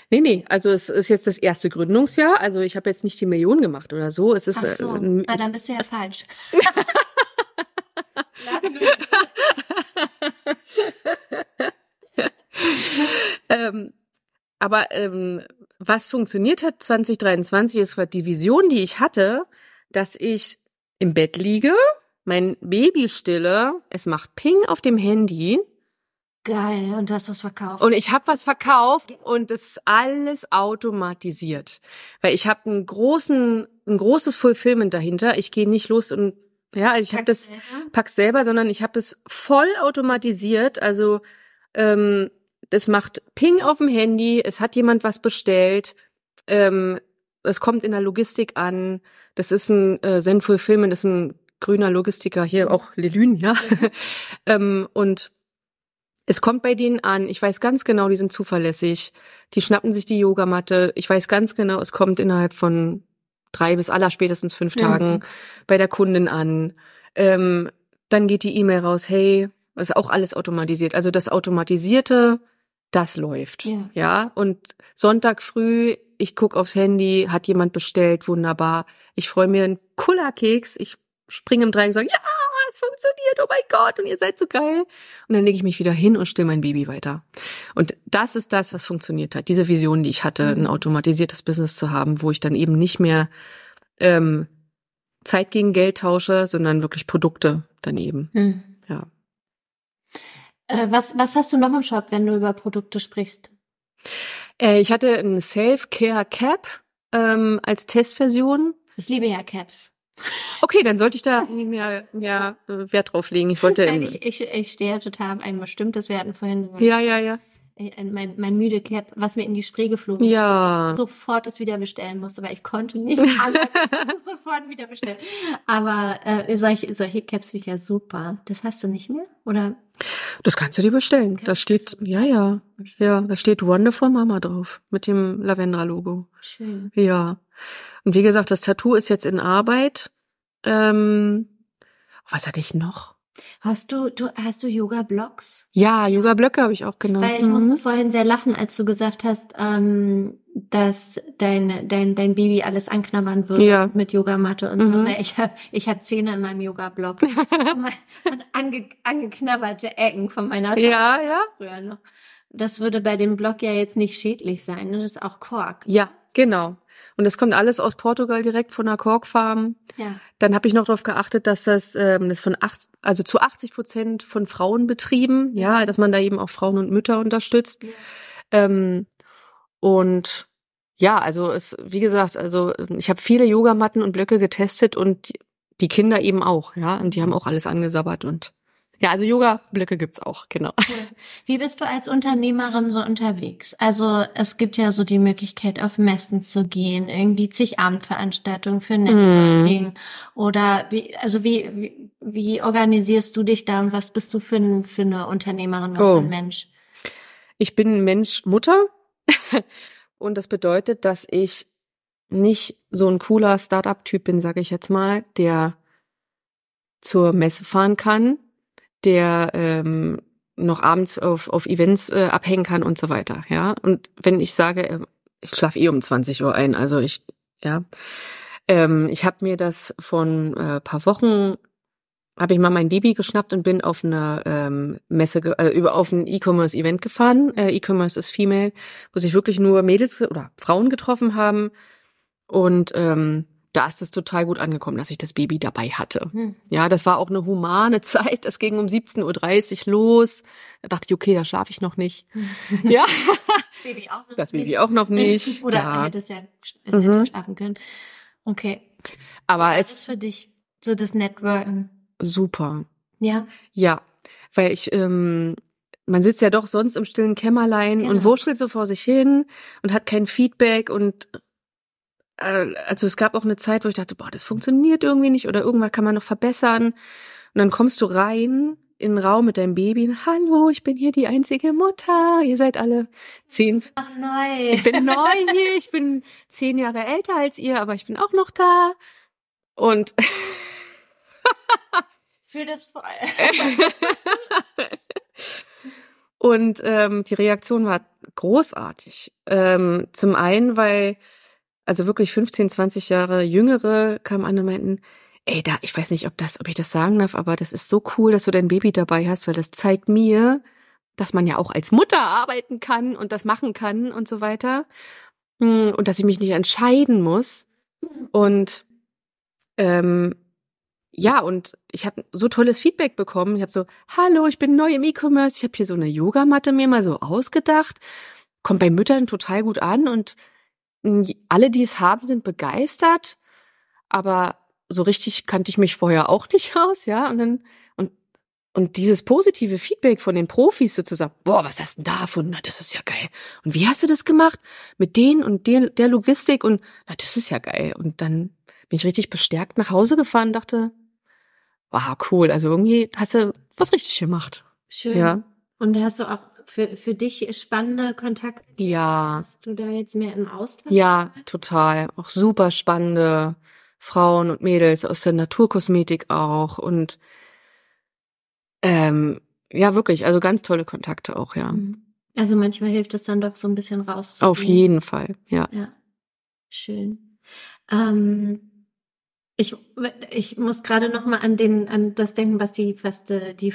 Nee, nee, also es ist jetzt das erste Gründungsjahr. Also ich habe jetzt nicht die Million gemacht oder so. Es ist Ach so. Äh, ah, dann bist du ja falsch. ähm, aber ähm, was funktioniert hat 2023 ist die Vision, die ich hatte, dass ich im Bett liege, mein Baby stille, es macht Ping auf dem Handy. Geil, und du hast was verkauft. Und ich habe was verkauft und das ist alles automatisiert. Weil ich habe einen großen, ein großes Fulfillment dahinter. Ich gehe nicht los und ja, also ich habe das selber? pack's selber, sondern ich habe es voll automatisiert. Also ähm, das macht Ping auf dem Handy, es hat jemand was bestellt, ähm, es kommt in der Logistik an, das ist ein äh, Zen Fulfillment, das ist ein grüner Logistiker hier, auch Lelün, ja. ähm, und Es kommt bei denen an. Ich weiß ganz genau, die sind zuverlässig. Die schnappen sich die Yogamatte. Ich weiß ganz genau, es kommt innerhalb von drei bis aller spätestens fünf Tagen Mhm. bei der Kundin an. Ähm, dann geht die E-Mail raus, hey, ist auch alles automatisiert. Also das Automatisierte, das läuft. Ja. ja? Und Sonntag früh, ich guck aufs Handy, hat jemand bestellt, wunderbar. Ich freue mir einen Kullerkeks. Ich springe im Dreieck und sage, ja, es funktioniert, oh mein Gott, und ihr seid so geil. Und dann lege ich mich wieder hin und still mein Baby weiter. Und das ist das, was funktioniert hat. Diese Vision, die ich hatte, Mhm. ein automatisiertes Business zu haben, wo ich dann eben nicht mehr ähm, Zeit gegen Geld tausche, sondern wirklich Produkte daneben. Hm. Ja. Äh, was, was hast du noch im Shop, wenn du über Produkte sprichst? Äh, ich hatte ein Self-Care Cap ähm, als Testversion. Ich liebe ja Caps. Okay, dann sollte ich da mehr, mehr äh, Wert drauf legen. Ich wollte. Nein, ich, ich, ich stehe total auf ein bestimmtes. Hatten vorhin ja, ja, ja. ein, mein, mein müde Cap, was mir in die Spree geflogen Ja. ist. Sofort es wieder bestellen musste, weil ich konnte nicht anders sofort wieder bestellen. Aber äh, solche, solche Caps finde ich ja super. Das hast du nicht mehr? Oder? Das kannst du dir bestellen. Da steht, ja, ja, ja, da steht Wonderful Mama drauf mit dem Lavendra-Logo. Schön. Ja. Und wie gesagt, das Tattoo ist jetzt in Arbeit. Ähm, was hatte ich noch? Hast du, du hast du Yoga-Blogs? Ja, Yoga-Blöcke habe ich auch genommen. Weil ich musste vorhin sehr lachen, als du gesagt hast, ähm, dass dein, dein, dein Baby alles anknabbern würde Ja. mit Yogamatte und so. Mhm. Weil ich habe ich hab Zähne in meinem Yoga-Blog. und ange, angeknabberte Ecken von meiner Tochter Ja, ja. früher noch. Das würde bei dem Blog ja jetzt nicht schädlich sein. ne? Das ist auch Kork. Ja, genau. Und das kommt alles aus Portugal direkt von der Korkfarm. Ja. Dann habe ich noch darauf geachtet, dass das, ähm, das von acht, also zu 80 Prozent von Frauen betrieben, ja, dass man da eben auch Frauen und Mütter unterstützt. Ja. Ähm, und ja, also es, wie gesagt, also ich habe viele Yogamatten und Blöcke getestet und die- die Kinder eben auch, ja, und die haben auch alles angesabbert und ja, also Yoga-Blöcke gibt's auch, genau. Wie bist du als Unternehmerin so unterwegs? Also es gibt ja so die Möglichkeit, auf Messen zu gehen, irgendwie zig Abendveranstaltungen für Networking oder wie, also wie, wie, wie organisierst du dich da und was bist du für, ein, für eine Unternehmerin, was Oh. für ein Mensch? Ich bin Mensch Mutter und das bedeutet, dass ich nicht so ein cooler Startup-Typ bin, sage ich jetzt mal, der zur Messe fahren kann, der ähm, noch abends auf, auf Events äh, abhängen kann und so weiter. Ja, und wenn ich sage, äh, ich schlafe eh um 20 Uhr ein, also ich, ja, ähm, ich habe mir das von äh, paar Wochen habe ich mal mein Baby geschnappt und bin auf eine ähm, Messe, äh, über auf ein E-Commerce-Event gefahren. Äh, E-Commerce ist Female, wo sich wirklich nur Mädels oder Frauen getroffen haben. Und ähm, da ist es total gut angekommen, dass ich das Baby dabei hatte. Hm. Ja, das war auch eine humane Zeit. Das ging um 17.30 Uhr los. Da dachte ich, okay, da schlafe ich noch nicht. ja, Baby auch noch das nicht? Baby auch noch nicht. Oder ja. hättest ja sch- Mhm. schlafen können. Okay. Aber Was ist es für dich so das Networken? super. Ja. Ja, weil ich, ähm, man sitzt ja doch sonst im stillen Kämmerlein Genau. und wurschtelt so vor sich hin und hat kein Feedback und also es gab auch eine Zeit, wo ich dachte, boah, das funktioniert irgendwie nicht oder irgendwas kann man noch verbessern. Und dann kommst du rein in den Raum mit deinem Baby und hallo, ich bin hier die einzige Mutter. Ihr seid alle zehn. Ach neu. Ich bin neu hier, ich bin zehn Jahre älter als ihr, aber ich bin auch noch da. Und Für das voll. Und ähm, die Reaktion war großartig. Ähm, zum einen, weil also wirklich 15, 20 Jahre Jüngere kamen an und meinten, ey, da, ich weiß nicht, ob das, ob ich das sagen darf, aber das ist so cool, dass du dein Baby dabei hast, weil das zeigt mir, dass man ja auch als Mutter arbeiten kann und das machen kann und so weiter. Mm, Und dass ich mich nicht entscheiden muss. Und ähm, ja, und ich habe so tolles Feedback bekommen. Ich habe so, hallo, ich bin neu im E-Commerce, ich habe hier so eine Yogamatte mir mal so ausgedacht. Kommt bei Müttern total gut an und alle, die es haben, sind begeistert. Aber so richtig kannte ich mich vorher auch nicht aus, ja. Und dann, und, und dieses positive Feedback von den Profis sozusagen, boah, was hast du denn da erfunden? Na, das ist ja geil. Und wie hast du das gemacht? Mit denen und der, der Logistik und, na, das ist ja geil. Und dann bin ich richtig bestärkt nach Hause gefahren und dachte, wow, cool. Also irgendwie hast du was richtig gemacht. Schön. Ja. Und hast du auch für, für dich spannende Kontakte? Ja. Hast du da jetzt mehr im Austausch? Ja, total. Auch super spannende Frauen und Mädels aus der Naturkosmetik auch und ähm, ja, wirklich, also ganz tolle Kontakte auch, ja. Mhm. Also manchmal hilft es dann doch so ein bisschen raus. Auf jeden Fall, ja. Ja, schön. Ähm, ich, ich muss gerade noch mal an den, an das denken, was die, was die, die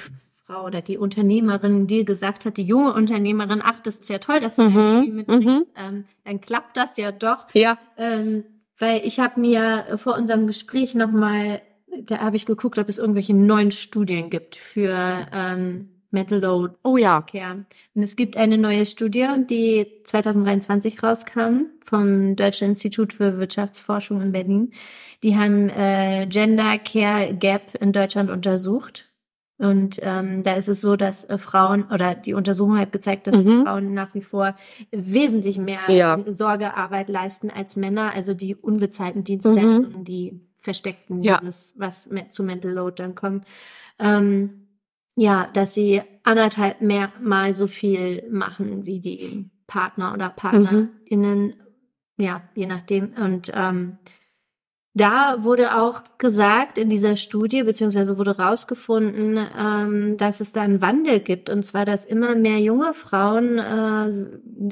Frau oder die Unternehmerin dir gesagt hat, die junge Unternehmerin, ach, das ist ja toll, dass du Mhm, mitbringst, mhm. ähm, dann klappt das ja doch. Ja. Ähm, weil ich habe mir vor unserem Gespräch noch mal, da habe ich geguckt, ob es irgendwelche neuen Studien gibt für ähm, Mental Load Oh ja. Care. Und es gibt eine neue Studie, die 2023 rauskam vom Deutschen Institut für Wirtschaftsforschung in Berlin. Die haben äh, Gender Care Gap in Deutschland untersucht. Und ähm, da ist es so, dass äh, Frauen oder die Untersuchung hat gezeigt, dass Mhm. Frauen nach wie vor wesentlich mehr Ja. Sorgearbeit leisten als Männer, also die unbezahlten Dienstleistungen, die versteckten, Mhm. Ja. dieses, was zu Mental Load dann kommt. Ähm, ja, dass sie anderthalb mehr mal so viel machen wie die Partner oder PartnerInnen, ja, je nachdem. Und ähm, da wurde auch gesagt in dieser Studie, beziehungsweise wurde rausgefunden, ähm, dass es da einen Wandel gibt. Und zwar, dass immer mehr junge Frauen äh,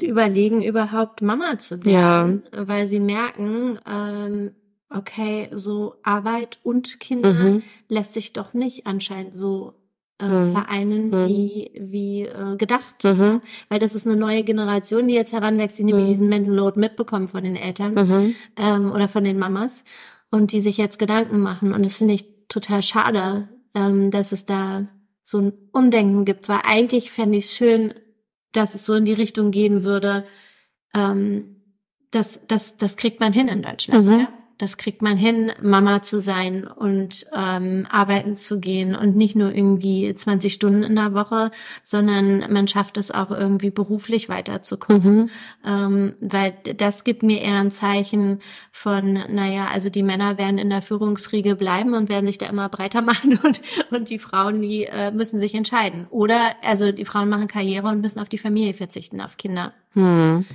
überlegen, überhaupt Mama zu werden, weil sie merken, ähm, okay, so Arbeit und Kinder Mhm. lässt sich doch nicht anscheinend so äh, Mhm. vereinen, Mhm. wie, wie äh, gedacht. Mhm. Weil das ist eine neue Generation, die jetzt heranwächst, die nämlich Mhm. diesen Mental Load mitbekommen von den Eltern Mhm. ähm, oder von den Mamas und die sich jetzt Gedanken machen. Und das finde ich total schade, ähm, dass es da so ein Umdenken gibt, weil eigentlich fände ich es schön, dass es so in die Richtung gehen würde, ähm, das, das, das kriegt man hin in Deutschland. Mhm. Ja? Das kriegt man hin, Mama zu sein und ähm, arbeiten zu gehen und nicht nur irgendwie 20 Stunden in der Woche, sondern man schafft es auch irgendwie beruflich weiterzukommen. Mhm. Ähm, weil das gibt mir eher ein Zeichen von, naja, also die Männer werden in der Führungsriege bleiben und werden sich da immer breiter machen und, und die Frauen, die äh, müssen sich entscheiden. Oder, also die Frauen machen Karriere und müssen auf die Familie verzichten, auf Kinder. Hm.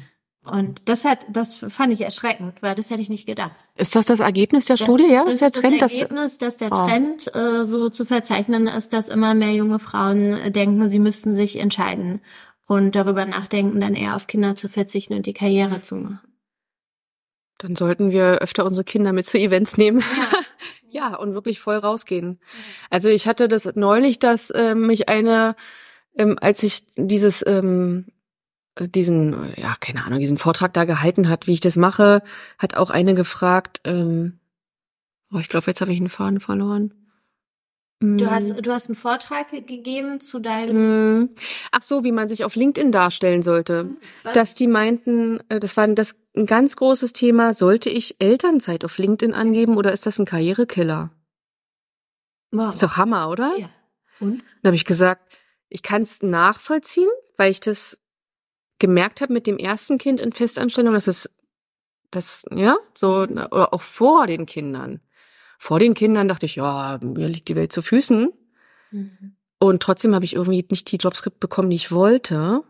Und das hat, das fand ich erschreckend, weil das hätte ich nicht gedacht. Ist das das Ergebnis der Das Studie? ist- Ja, das ist der Trend. Das Ergebnis, dass der Oh. Trend äh, so zu verzeichnen ist, dass immer mehr junge Frauen äh, denken, sie müssten sich entscheiden und darüber nachdenken, dann eher auf Kinder zu verzichten und die Karriere zu machen. dann sollten wir öfter unsere Kinder mit zu Events nehmen. Ja, und wirklich voll rausgehen. Also ich hatte das neulich, dass ähm, mich eine, ähm, als ich dieses, ähm, äh, diesen, äh, ja, keine Ahnung, diesen Vortrag da gehalten hat, wie ich das mache, hat auch eine gefragt, ähm, oh, ich glaube, jetzt habe ich einen Faden verloren. Du Mm. hast, du hast einen Vortrag gegeben zu deinem. Mm. Ach so, wie man sich auf LinkedIn darstellen sollte. Was? Dass die meinten, äh, das war das ein ganz großes Thema, sollte ich Elternzeit auf LinkedIn angeben oder ist das ein Karrierekiller? Wow. Ist doch Hammer, oder? Ja. Und? Dann habe ich gesagt, ich kann es nachvollziehen, weil ich das gemerkt habe mit dem ersten Kind in Festanstellung, dass es das, ja, so, oder auch vor den Kindern. Vor den Kindern dachte ich, ja, mir liegt die Welt zu Füßen. Mhm. Und trotzdem habe ich irgendwie nicht die Jobs bekommen, die ich wollte,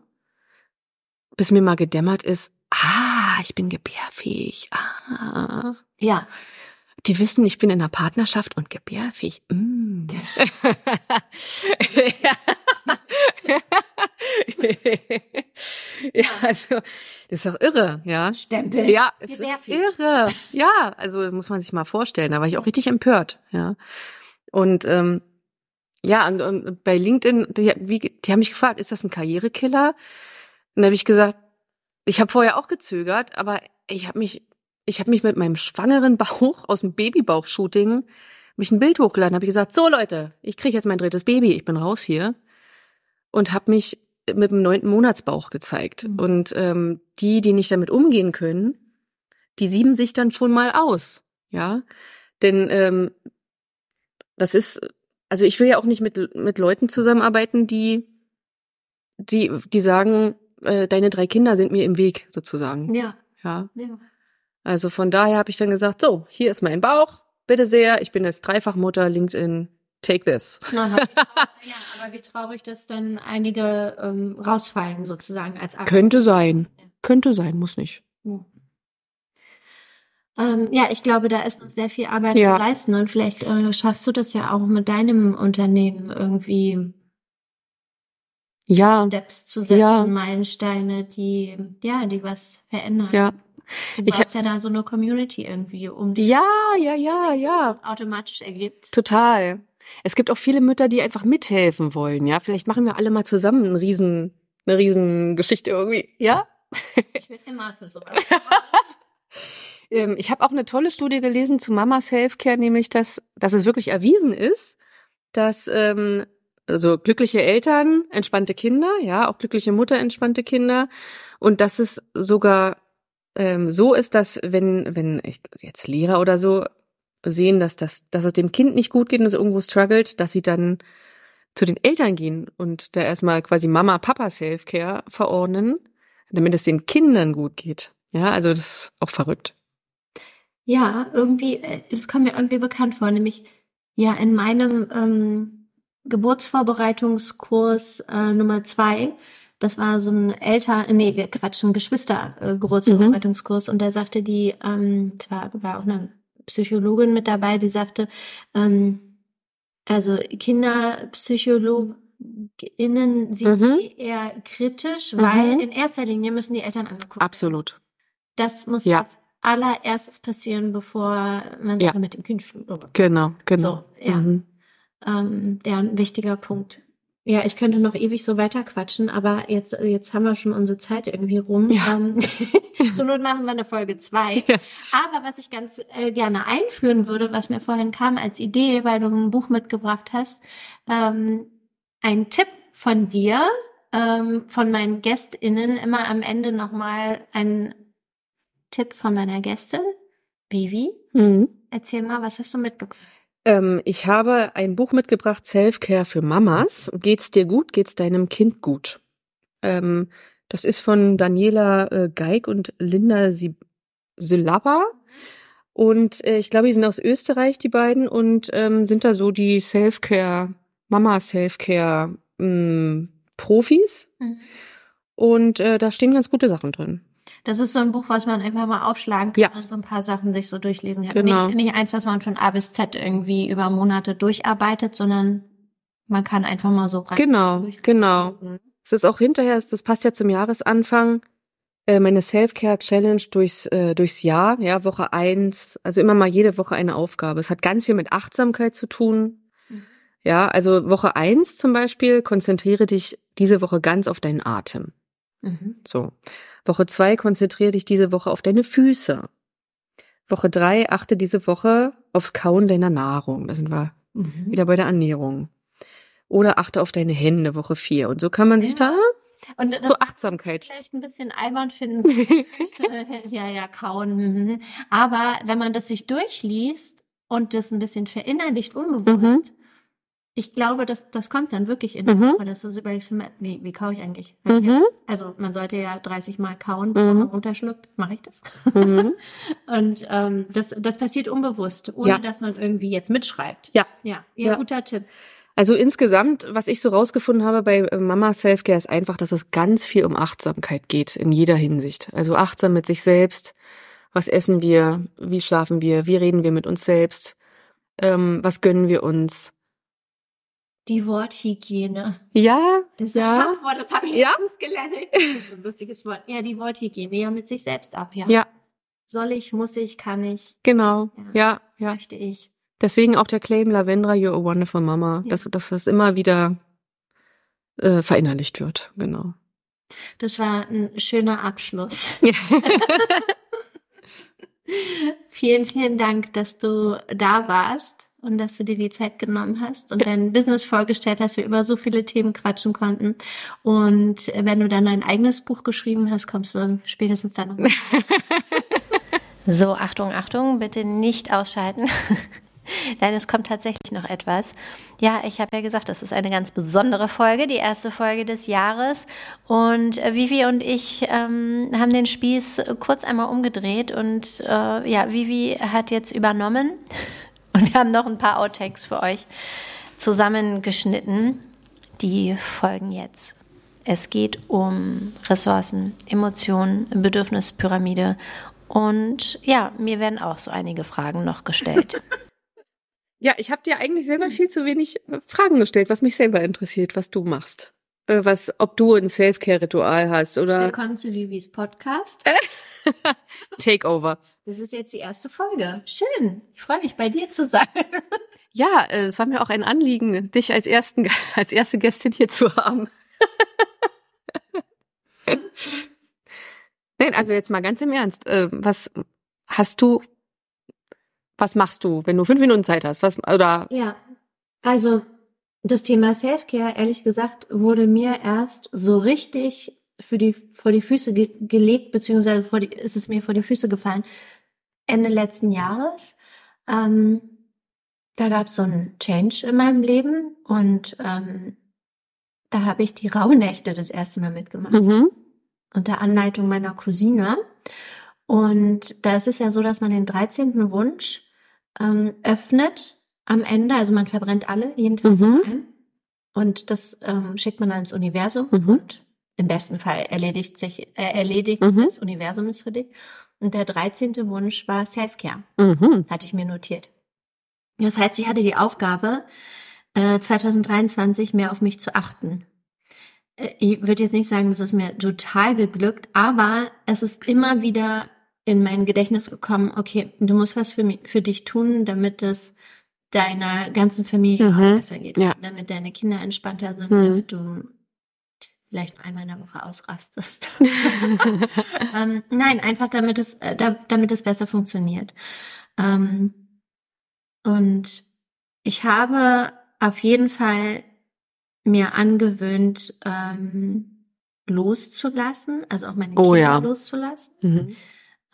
bis mir mal gedämmert ist, ah, ich bin gebärfähig. Ah. Ja. Die wissen, ich bin in einer Partnerschaft und gebärfähig. Mm. ja, also, das ist doch irre, ja. Stempel. Ja, es ist irre. Ja, also das muss man sich mal vorstellen. Da war ich auch richtig empört, ja. Und ähm, ja, und, und bei LinkedIn, die, wie, die haben mich gefragt, ist das ein Karrierekiller? Und da habe ich gesagt, ich habe vorher auch gezögert, aber ich habe mich, ich habe mich mit meinem schwangeren Bauch aus dem Babybauch-Shooting mich ein Bild hochgeladen, habe ich gesagt, so Leute, ich kriege jetzt mein drittes Baby, ich bin raus hier und habe mich mit dem neunten Monatsbauch gezeigt. Mhm. Und ähm, die, die nicht damit umgehen können, die sieben sich dann schon mal aus, ja, denn ähm, das ist, also ich will ja auch nicht mit mit Leuten zusammenarbeiten, die die die sagen, äh, deine drei Kinder sind mir im Weg sozusagen, Ja. ja. ja. Also von daher habe ich dann gesagt, so, hier ist mein Bauch, bitte sehr, ich bin jetzt Dreifachmutter, LinkedIn, take this. Aha. ja, aber wie traurig, dass dann einige ähm, rausfallen sozusagen als Arbeit. Könnte sein. Könnte sein, muss nicht. Ja. Ähm, ja, ich glaube, da ist noch sehr viel Arbeit Ja. zu leisten und vielleicht äh, schaffst du das ja auch mit deinem Unternehmen irgendwie Ja, Steps zu setzen, Ja. Meilensteine, die ja, die was verändern. ja. Du Ich brauchst ja da so eine Community irgendwie um die Ja, ja, ja, ja. automatisch ergibt. Total. Es gibt auch viele Mütter, die einfach mithelfen wollen, ja. Vielleicht machen wir alle mal zusammen einen riesen, eine riesen Geschichte irgendwie, ja? Ich bin immer für sowas. Ähm, ich habe auch eine tolle Studie gelesen zu Mama Selfcare, nämlich dass, dass es wirklich erwiesen ist, dass ähm, also glückliche Eltern, entspannte Kinder, ja, auch glückliche Mutter, entspannte Kinder und dass es sogar ähm, so ist, dass wenn wenn ich, jetzt Lehrer oder so sehen, dass das dass es dem Kind nicht gut geht und es irgendwo struggelt, dass sie dann zu den Eltern gehen und da erstmal quasi Mama Papa Selfcare verordnen, damit es den Kindern gut geht. Ja, also das ist auch verrückt. Ja, irgendwie, äh, das kommt mir irgendwie bekannt vor, nämlich ja in meinem ähm, Geburtsvorbereitungskurs äh, Nummer zwei, das war so ein älter, nee, Quatsch, ein Geschwister-Geburtsvorbereitungskurs und da sagte die, ähm, zwar war auch eine Psychologin mit dabei, die sagte, ähm, also KinderpsychologInnen sieht Mhm. sie eher kritisch, Mhm. weil in erster Linie müssen die Eltern angeguckt werden. Absolut. Das muss Ja. als allererstes passieren, bevor man Ja. Mit dem Kind schult. Genau, genau. So, ja. Mhm. Ähm, der ein wichtiger Punkt. Ja, ich könnte noch ewig so weiter quatschen, aber jetzt, jetzt haben wir schon unsere Zeit irgendwie rum. Ja. Ähm, zur Not machen wir eine Folge zwei. Ja. Aber was ich ganz äh, gerne einführen würde, was mir vorhin kam als Idee, weil du ein Buch mitgebracht hast, ähm, ein Tipp von dir, ähm, von meinen GästInnen, immer am Ende nochmal ein Tipp von meiner Gästin, Vivi. Mhm. Erzähl mal, was hast du mitgebracht? Ähm, ich habe ein Buch mitgebracht, Selfcare für Mamas. Geht's dir gut? Geht's deinem Kind gut? Ähm, das ist von Daniela äh, Geig und Linda Sie- Sylaba. Und äh, ich glaube, die sind aus Österreich, die beiden, und ähm, sind da so die Selfcare, Mama-Selfcare mm, Profis. Mhm. Und äh, da stehen ganz gute Sachen drin. Das ist so ein Buch, was man einfach mal aufschlagen kann Ja. und so ein paar Sachen sich so durchlesen kann. Genau. Nicht, nicht eins, was man von A bis Z irgendwie über Monate durcharbeitet, sondern man kann einfach mal so rein. Genau, genau. Es ist auch hinterher, das passt ja zum Jahresanfang, äh, meine Self-Care-Challenge durchs, äh, durchs Jahr, ja, Woche eins, also immer mal jede Woche eine Aufgabe. Es hat ganz viel mit Achtsamkeit zu tun. Mhm. Ja, also Woche eins zum Beispiel, konzentriere dich diese Woche ganz auf deinen Atem. Mhm. So. Woche zwei, konzentriere dich diese Woche auf deine Füße. Woche drei, achte diese Woche aufs Kauen deiner Nahrung. Da sind wir Mhm. wieder bei der Ernährung. Oder achte auf deine Hände, Woche vier. Und so kann man sich Ja. da Und das zur Achtsamkeit. vielleicht ein bisschen albern finden, so Füße, ja, ja, kauen. mhm. Aber wenn man das sich durchliest und das ein bisschen verinnerlicht, unbewusst, Mhm. Ich glaube, das, das kommt dann wirklich in Mhm. Dass du so überlegst, nee, wie kaue ich eigentlich? Mhm. Also man sollte ja 30 Mal kauen, bevor Mhm. man runterschluckt. Mache ich das? Mhm. Und ähm, das, das passiert unbewusst, ohne Ja. dass man irgendwie jetzt mitschreibt. Ja. Ja, ja, Ja. guter Tipp. Also insgesamt, was ich so rausgefunden habe bei äh, Mama Selfcare, ist einfach, dass es ganz viel um Achtsamkeit geht in jeder Hinsicht. Also achtsam mit sich selbst. Was essen wir? Wie schlafen wir? Wie reden wir mit uns selbst? Ähm, was gönnen wir uns? Die Worthygiene. Ja, Das ist Ja. das Fachwort, das habe ich Ja. gelernt. Das ist ein lustiges Wort. Ja, die Worthygiene. Ja, mit sich selbst ab, ja. ja, Soll ich, muss ich, kann ich, genau. Ja, ja. möchte ich. Deswegen auch der Claim Lavendra, you're a wonderful mama, Ja. dass, dass das immer wieder äh, verinnerlicht wird. Genau. Das war ein schöner Abschluss. Ja. Vielen, vielen Dank, dass du da warst und dass du dir die Zeit genommen hast und dein Business vorgestellt hast, wir über so viele Themen quatschen konnten. Und wenn du dann ein eigenes Buch geschrieben hast, kommst du spätestens dann noch. So, Achtung, Achtung, bitte nicht ausschalten. Denn es kommt tatsächlich noch etwas. Ja, ich habe ja gesagt, das ist eine ganz besondere Folge, die erste Folge des Jahres. Und äh, Vivi und ich ähm, haben den Spieß kurz einmal umgedreht und äh, ja, Vivi hat jetzt übernommen. Und wir haben noch ein paar Outtakes für euch zusammengeschnitten. Die folgen jetzt. Es geht um Ressourcen, Emotionen, Bedürfnispyramide und ja, mir werden auch so einige Fragen noch gestellt. ja, ich habe dir eigentlich selber viel zu wenig Fragen gestellt, was mich selber interessiert, was du machst. Äh, was, ob du ein Self-Care-Ritual hast oder. Willkommen zu Vivis Podcast. Takeover. Das ist jetzt die erste Folge. Schön. Ich freue mich, bei dir zu sein. Ja, äh, es war mir auch ein Anliegen, dich als ersten, als erste Gästin hier zu haben. Nein, also jetzt mal ganz im Ernst. Äh, was hast du, was machst du, wenn du fünf Minuten Zeit hast? Was, oder? Ja. Also, das Thema Selfcare, ehrlich gesagt, wurde mir erst so richtig für die, vor die Füße ge gelegt, beziehungsweise vor die, ist es mir vor die Füße gefallen, Ende letzten Jahres. Ähm, da gab es so einen Change in meinem Leben und ähm, da habe ich die Rauhnächte das erste Mal mitgemacht. Mhm unter Anleitung meiner Cousine. Und da ist es ja so, dass man den 13. Wunsch ähm, öffnet am Ende, also man verbrennt alle jeden Tag mhm. ein. Und das ähm, schickt man dann ins Universum mhm. und im besten Fall erledigt sich, äh, erledigt mhm. das Universum ist für dich. Und der 13. Wunsch war Selfcare. Mhm. Hatte ich mir notiert. Das heißt, ich hatte die Aufgabe, äh, 2023 mehr auf mich zu achten. Äh, ich würde jetzt nicht sagen, das ist mir total geglückt, aber es ist immer wieder in mein Gedächtnis gekommen, okay, du musst was für, mich, für dich tun, damit es deiner ganzen Familie mhm. besser geht, ja. damit deine Kinder entspannter sind, mhm. damit du vielleicht einmal in der Woche ausrastest. ähm, nein, einfach damit es, äh, da, damit es besser funktioniert. Ähm, und ich habe auf jeden Fall mir angewöhnt, ähm, loszulassen, also auch meine oh, Kinder ja. loszulassen. Mhm.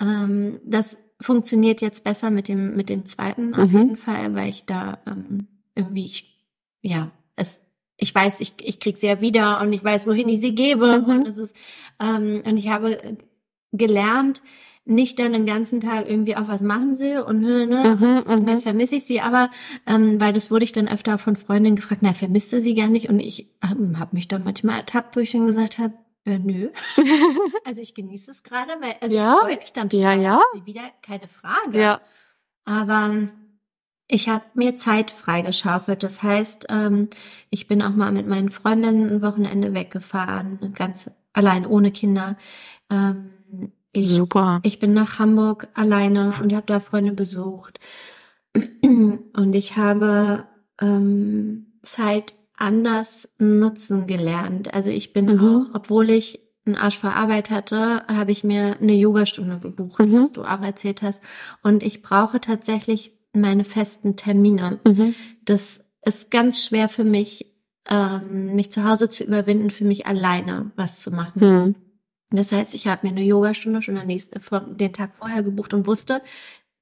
Ähm, das funktioniert jetzt besser mit dem mit dem zweiten auf mhm. jeden Fall, weil ich da ähm, irgendwie ich, ja es ich weiß ich ich krieg sie ja wieder und ich weiß wohin ich sie gebe mhm. und das ist ähm, und ich habe gelernt nicht dann den ganzen Tag irgendwie auch was machen sie und ne, ne, mhm, und mhm. jetzt vermisse ich sie, aber ähm, weil das wurde ich dann öfter von Freundinnen gefragt, na, vermisst du sie gar nicht? Und ich ähm, habe mich dann manchmal ertappt, wo ich dann gesagt habe, äh, nö. also ich genieße es gerade, weil also ja. ich freue mich dann total. Ja, ja. Wieder keine Frage. Ja. Aber ich habe mir Zeit freigeschaufelt. Das heißt, ähm, ich bin auch mal mit meinen Freundinnen ein Wochenende weggefahren, ganz allein ohne Kinder. Ähm, ich, Super. Ich bin nach Hamburg alleine und habe da Freunde besucht. Und ich habe ähm, Zeit anders nutzen gelernt. Also ich bin mhm. auch, obwohl ich einen Arsch vor Arbeit hatte, habe ich mir eine Yogastunde gebucht, mhm. was du auch erzählt hast. Und ich brauche tatsächlich meine festen Termine. Mhm. Das ist ganz schwer für mich, ähm, mich zu Hause zu überwinden, für mich alleine was zu machen. Mhm. Das heißt, ich habe mir eine Yogastunde schon nächsten, den Tag vorher gebucht und wusste,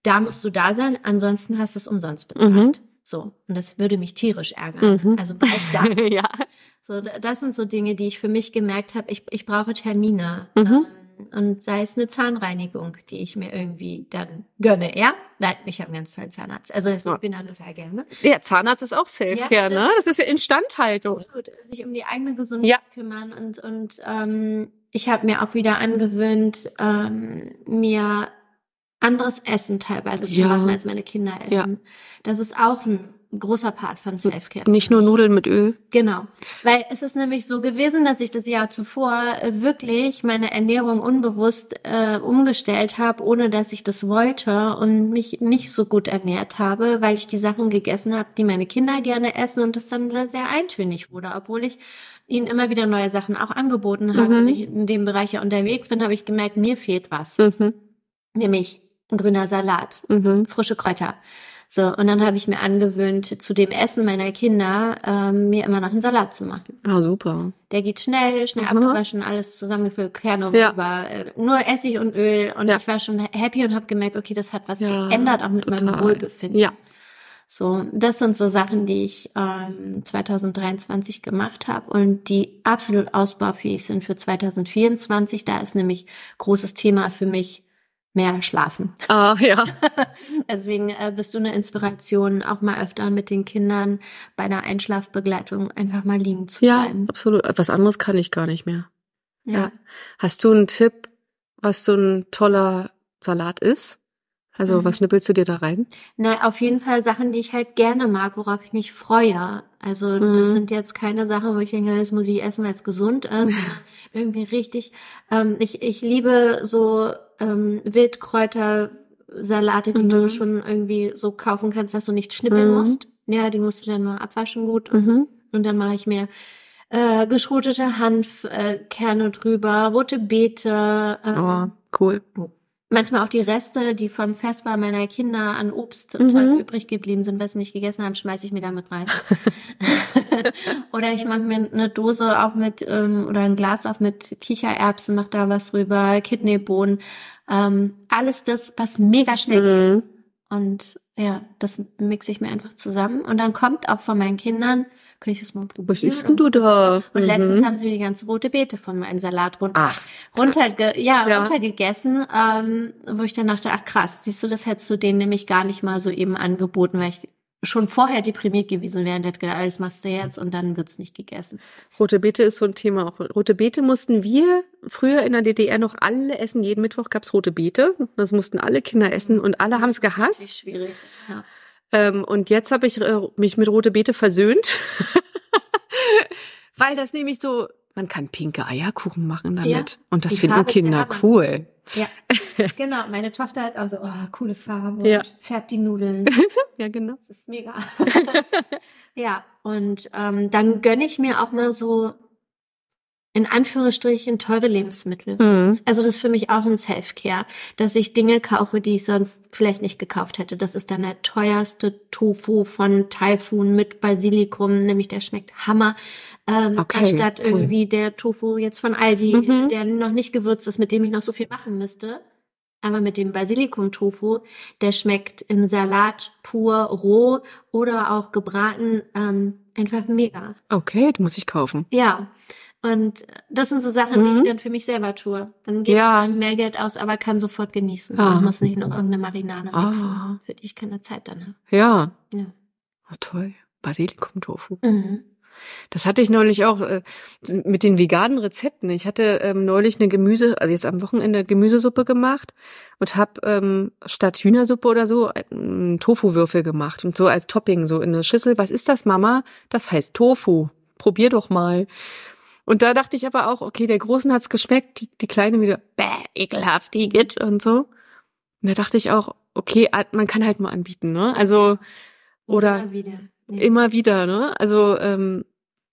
da musst du da sein, ansonsten hast du es umsonst bezahlt. So, und das würde mich tierisch ärgern. Mhm. Also war ich da. ja. So, das sind so Dinge, die ich für mich gemerkt habe, ich, ich brauche Termine. Mhm. Ähm, und sei es eine Zahnreinigung, die ich mir irgendwie dann gönne, ja? Weil ich habe einen ganz tollen Zahnarzt. Also ich bin da total gerne. Ja, Zahnarzt ist auch Selfcare, ja, ne? Das ist ja Instandhaltung. Gut, sich um die eigene Gesundheit ja. kümmern und und ähm, ich habe mir auch wieder angewöhnt, ähm, mir anderes Essen teilweise ja. zu machen, als meine Kinder essen. Ja. Das ist auch ein großer Part von Selfcare. Nicht nur Nudeln mit Öl. Genau. Weil es ist nämlich so gewesen, dass ich das Jahr zuvor äh, wirklich meine Ernährung unbewusst äh, umgestellt habe, ohne dass ich das wollte und mich nicht so gut ernährt habe, weil ich die Sachen gegessen habe, die meine Kinder gerne essen und das dann sehr eintönig wurde, obwohl ich ihnen immer wieder neue Sachen auch angeboten habe mhm. und ich in dem Bereich ja unterwegs bin, habe ich gemerkt, mir fehlt was. Mhm. Nämlich grüner Salat, mhm. frische Kräuter. So, und dann habe ich mir angewöhnt, zu dem Essen meiner Kinder ähm, mir immer noch einen Salat zu machen. Ah, super. Der geht schnell, schnell mhm. abgewaschen, alles zusammengefüllt, Kerne ja. über, äh, nur Essig und Öl. Und ja. ich war schon happy und habe gemerkt, okay, das hat was ja, geändert, auch mit total. meinem Wohlbefinden. Ja. So, das sind so Sachen, die ich ähm, 2023 gemacht habe und die absolut ausbaufähig sind für 2024. Da ist nämlich großes Thema für mich mehr schlafen. Ah, ja. Deswegen äh, bist du eine Inspiration, auch mal öfter mit den Kindern bei einer Einschlafbegleitung einfach mal liegen zu Ja, bleiben. absolut. Was anderes kann ich gar nicht mehr. Ja. Ja. Hast du einen Tipp, was so ein toller Salat ist? Also, Mhm. was schnippelst du dir da rein? Na, auf jeden Fall Sachen, die ich halt gerne mag, worauf ich mich freue. Also das Mhm. sind jetzt keine Sachen, wo ich denke, das muss ich essen, weil es gesund ist. Irgendwie richtig. Ähm, ich, ich liebe so ähm, Wildkräutersalate, die du Mhm. schon irgendwie so kaufen kannst, dass du nicht schnippeln Mhm. musst. Ja, die musst du dann nur abwaschen gut. Mhm. Und dann mache ich mir äh, geschrotete Hanfkerne äh, drüber, rote Beete, ähm, Oh, cool. Manchmal auch die Reste, die vom Festbar meiner Kinder an Obst Mhm. übrig geblieben sind, was sie nicht gegessen haben, schmeiße ich mir damit rein. oder ich mache mir eine Dose auf mit ähm, oder ein Glas auf mit Kichererbsen, mache da was drüber, Kidneybohnen, ähm, alles das, was mega schmeckt. Mhm. Und ja, das mixe ich mir einfach zusammen. Und dann kommt auch von meinen Kindern, kann ich das mal probieren? Was isst denn du da? Und letztens Mhm. haben sie mir die ganze rote Beete von meinem Salat runter, Ach, runterge ja, Ja. runtergegessen, ähm, wo ich dann dachte, ach krass, siehst du, das hättest du denen nämlich gar nicht mal so eben angeboten, weil ich schon vorher deprimiert gewesen wäre und hätte gedacht, alles machst du jetzt und dann wird's nicht gegessen. Rote Beete ist so ein Thema. Auch rote Beete mussten wir früher in der DDR noch alle essen. Jeden Mittwoch gab's rote Beete. Das mussten alle Kinder essen und alle haben es Das ist gehasst. schwierig. Ja. Ähm, und jetzt habe ich äh, mich mit rote Beete versöhnt. Weil das nämlich so, man kann pinke Eierkuchen machen damit. Ja, und das finden Kinder cool. ja, genau. Meine Tochter hat auch so, oh, coole Farbe Ja. und färbt die Nudeln. Ja, genau. Das ist mega. ja, und ähm, dann gönne ich mir auch mal so in Anführungsstrichen teure Lebensmittel. Mhm. Also das ist für mich auch ein Self-Care, dass ich Dinge kaufe, die ich sonst vielleicht nicht gekauft hätte. Das ist dann der teuerste Tofu von Typhoon mit Basilikum, nämlich der schmeckt Hammer. Ähm, Okay, anstatt cool. irgendwie der Tofu jetzt von Aldi, Mhm. der noch nicht gewürzt ist, mit dem ich noch so viel machen müsste. Aber mit dem Basilikum-Tofu, der schmeckt im Salat pur, roh oder auch gebraten, ähm, einfach mega. Okay, die muss ich kaufen. Ja. Und das sind so Sachen, die Mhm. ich dann für mich selber tue. Dann gebe Ja. ich mehr Geld aus, aber kann sofort genießen. Ah. Und muss nicht noch irgendeine Marinade Ah. mixen, für die ich keine Zeit dann habe. Ja. Ja. Oh, toll. Basilikum-Tofu. Mhm. Das hatte ich neulich auch äh, mit den veganen Rezepten. Ich hatte ähm, neulich eine Gemüse, also jetzt am Wochenende Gemüsesuppe gemacht und habe ähm, statt Hühnersuppe oder so einen Tofu-Würfel gemacht und so als Topping so in eine Schüssel. Was ist das, Mama? Das heißt Tofu. Probier doch mal. Und da dachte ich aber auch, okay, der Großen hat's geschmeckt, die, die Kleine wieder, bäh, ekelhaft, die geht und so. Und da dachte ich auch, okay, man kann halt mal anbieten, ne? Also, oder Immer wieder. Ja. immer wieder, ne? Also ähm,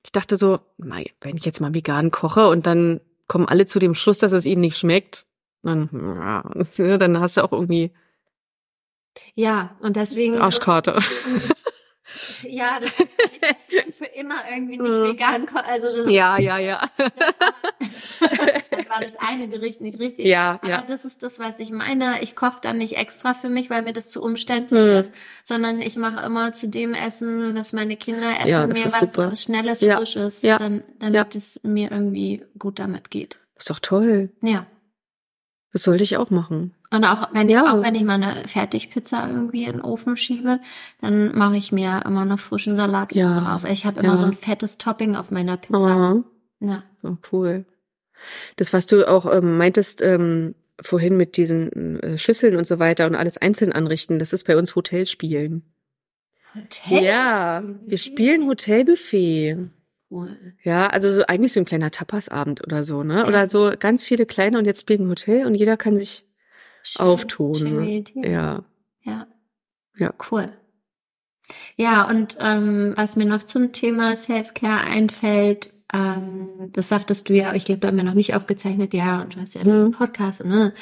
ich dachte so, wenn ich jetzt mal vegan koche und dann kommen alle zu dem Schluss, dass es ihnen nicht schmeckt, dann, ja, dann hast du auch irgendwie Ja, und deswegen. Arschkarte. Ja, das ist dass man für immer irgendwie nicht Mhm. vegan Also das, Ja, ja, ja. war das eine Gericht nicht richtig. Ja, Aber ja. das ist das, was ich meine. Ich koche dann nicht extra für mich, weil mir das zu umständlich Mhm. ist, sondern ich mache immer zu dem Essen, was meine Kinder essen, Ja, mir was super. Schnelles, Ja, Frisches, ja, dann, damit es mir irgendwie gut damit geht. Ist doch toll. Ja. Das sollte ich auch machen. Und auch wenn, Ja. auch wenn ich mal eine Fertigpizza irgendwie in den Ofen schiebe, dann mache ich mir immer einen frischen Salat Ja, drauf. Ich habe immer ja. so ein fettes Topping auf meiner Pizza. Oh, Ja. oh, cool. Das, was du auch ähm, meintest ähm, vorhin mit diesen äh, Schüsseln und so weiter und alles einzeln anrichten, das ist bei uns Hotelspielen. Hotel? Ja, wir spielen Hotelbuffet. Cool. Ja, also so eigentlich so ein kleiner Tapasabend oder so, ne? Ja. Oder so ganz viele kleine und jetzt spielen Hotel und jeder kann sich Schön, auftun. schöne ne? Idee. Ja. Ja. Ja. Cool. Ja, und ähm, was mir noch zum Thema Self-Care einfällt, ähm, das sagtest du ja, aber ich glaube, da haben wir noch nicht aufgezeichnet, ja, und du hast ja einen Mhm. Podcast, ne?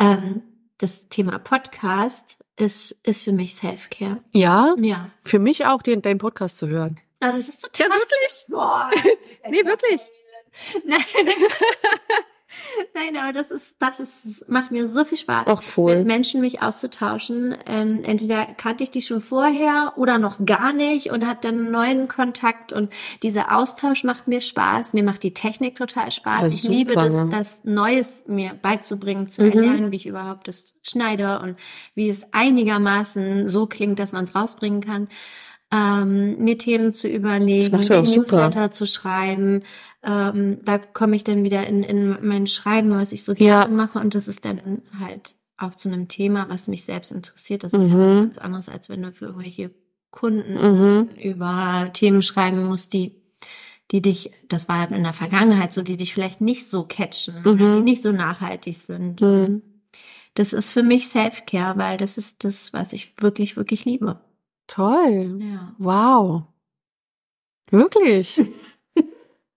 Ähm, das Thema Podcast ist, ist für mich Self-Care. Ja, Ja. für mich auch, den, deinen Podcast zu hören. Ah, das ist total. Ja, wirklich? Boah. Nee, wirklich. Nein. Nein, aber das ist, das ist, macht mir so viel Spaß, Auch cool. mit Menschen mich auszutauschen. Ähm, entweder kannte ich die schon vorher oder noch gar nicht und habe dann einen neuen Kontakt und dieser Austausch macht mir Spaß. Mir macht die Technik total Spaß. Ja, ich super, liebe das, ne? das Neues mir beizubringen, zu Mhm. erlernen, wie ich überhaupt das schneide und wie es einigermaßen so klingt, dass man es rausbringen kann. Ähm, mir Themen zu überlegen, super. Newsletter zu schreiben. Ähm, da komme ich dann wieder in, in mein Schreiben, was ich so gerne Ja. mache. Und das ist dann halt auch zu einem Thema, was mich selbst interessiert. Das ist ja was Mhm. ganz anderes, als wenn du für irgendwelche Kunden Mhm. über Themen schreiben musst, die, die dich, das war in der Vergangenheit so, die dich vielleicht nicht so catchen, Mhm. die nicht so nachhaltig sind. Mhm. Das ist für mich Self-Care, weil das ist das, was ich wirklich, wirklich liebe. Toll. Ja. Wow. Wirklich?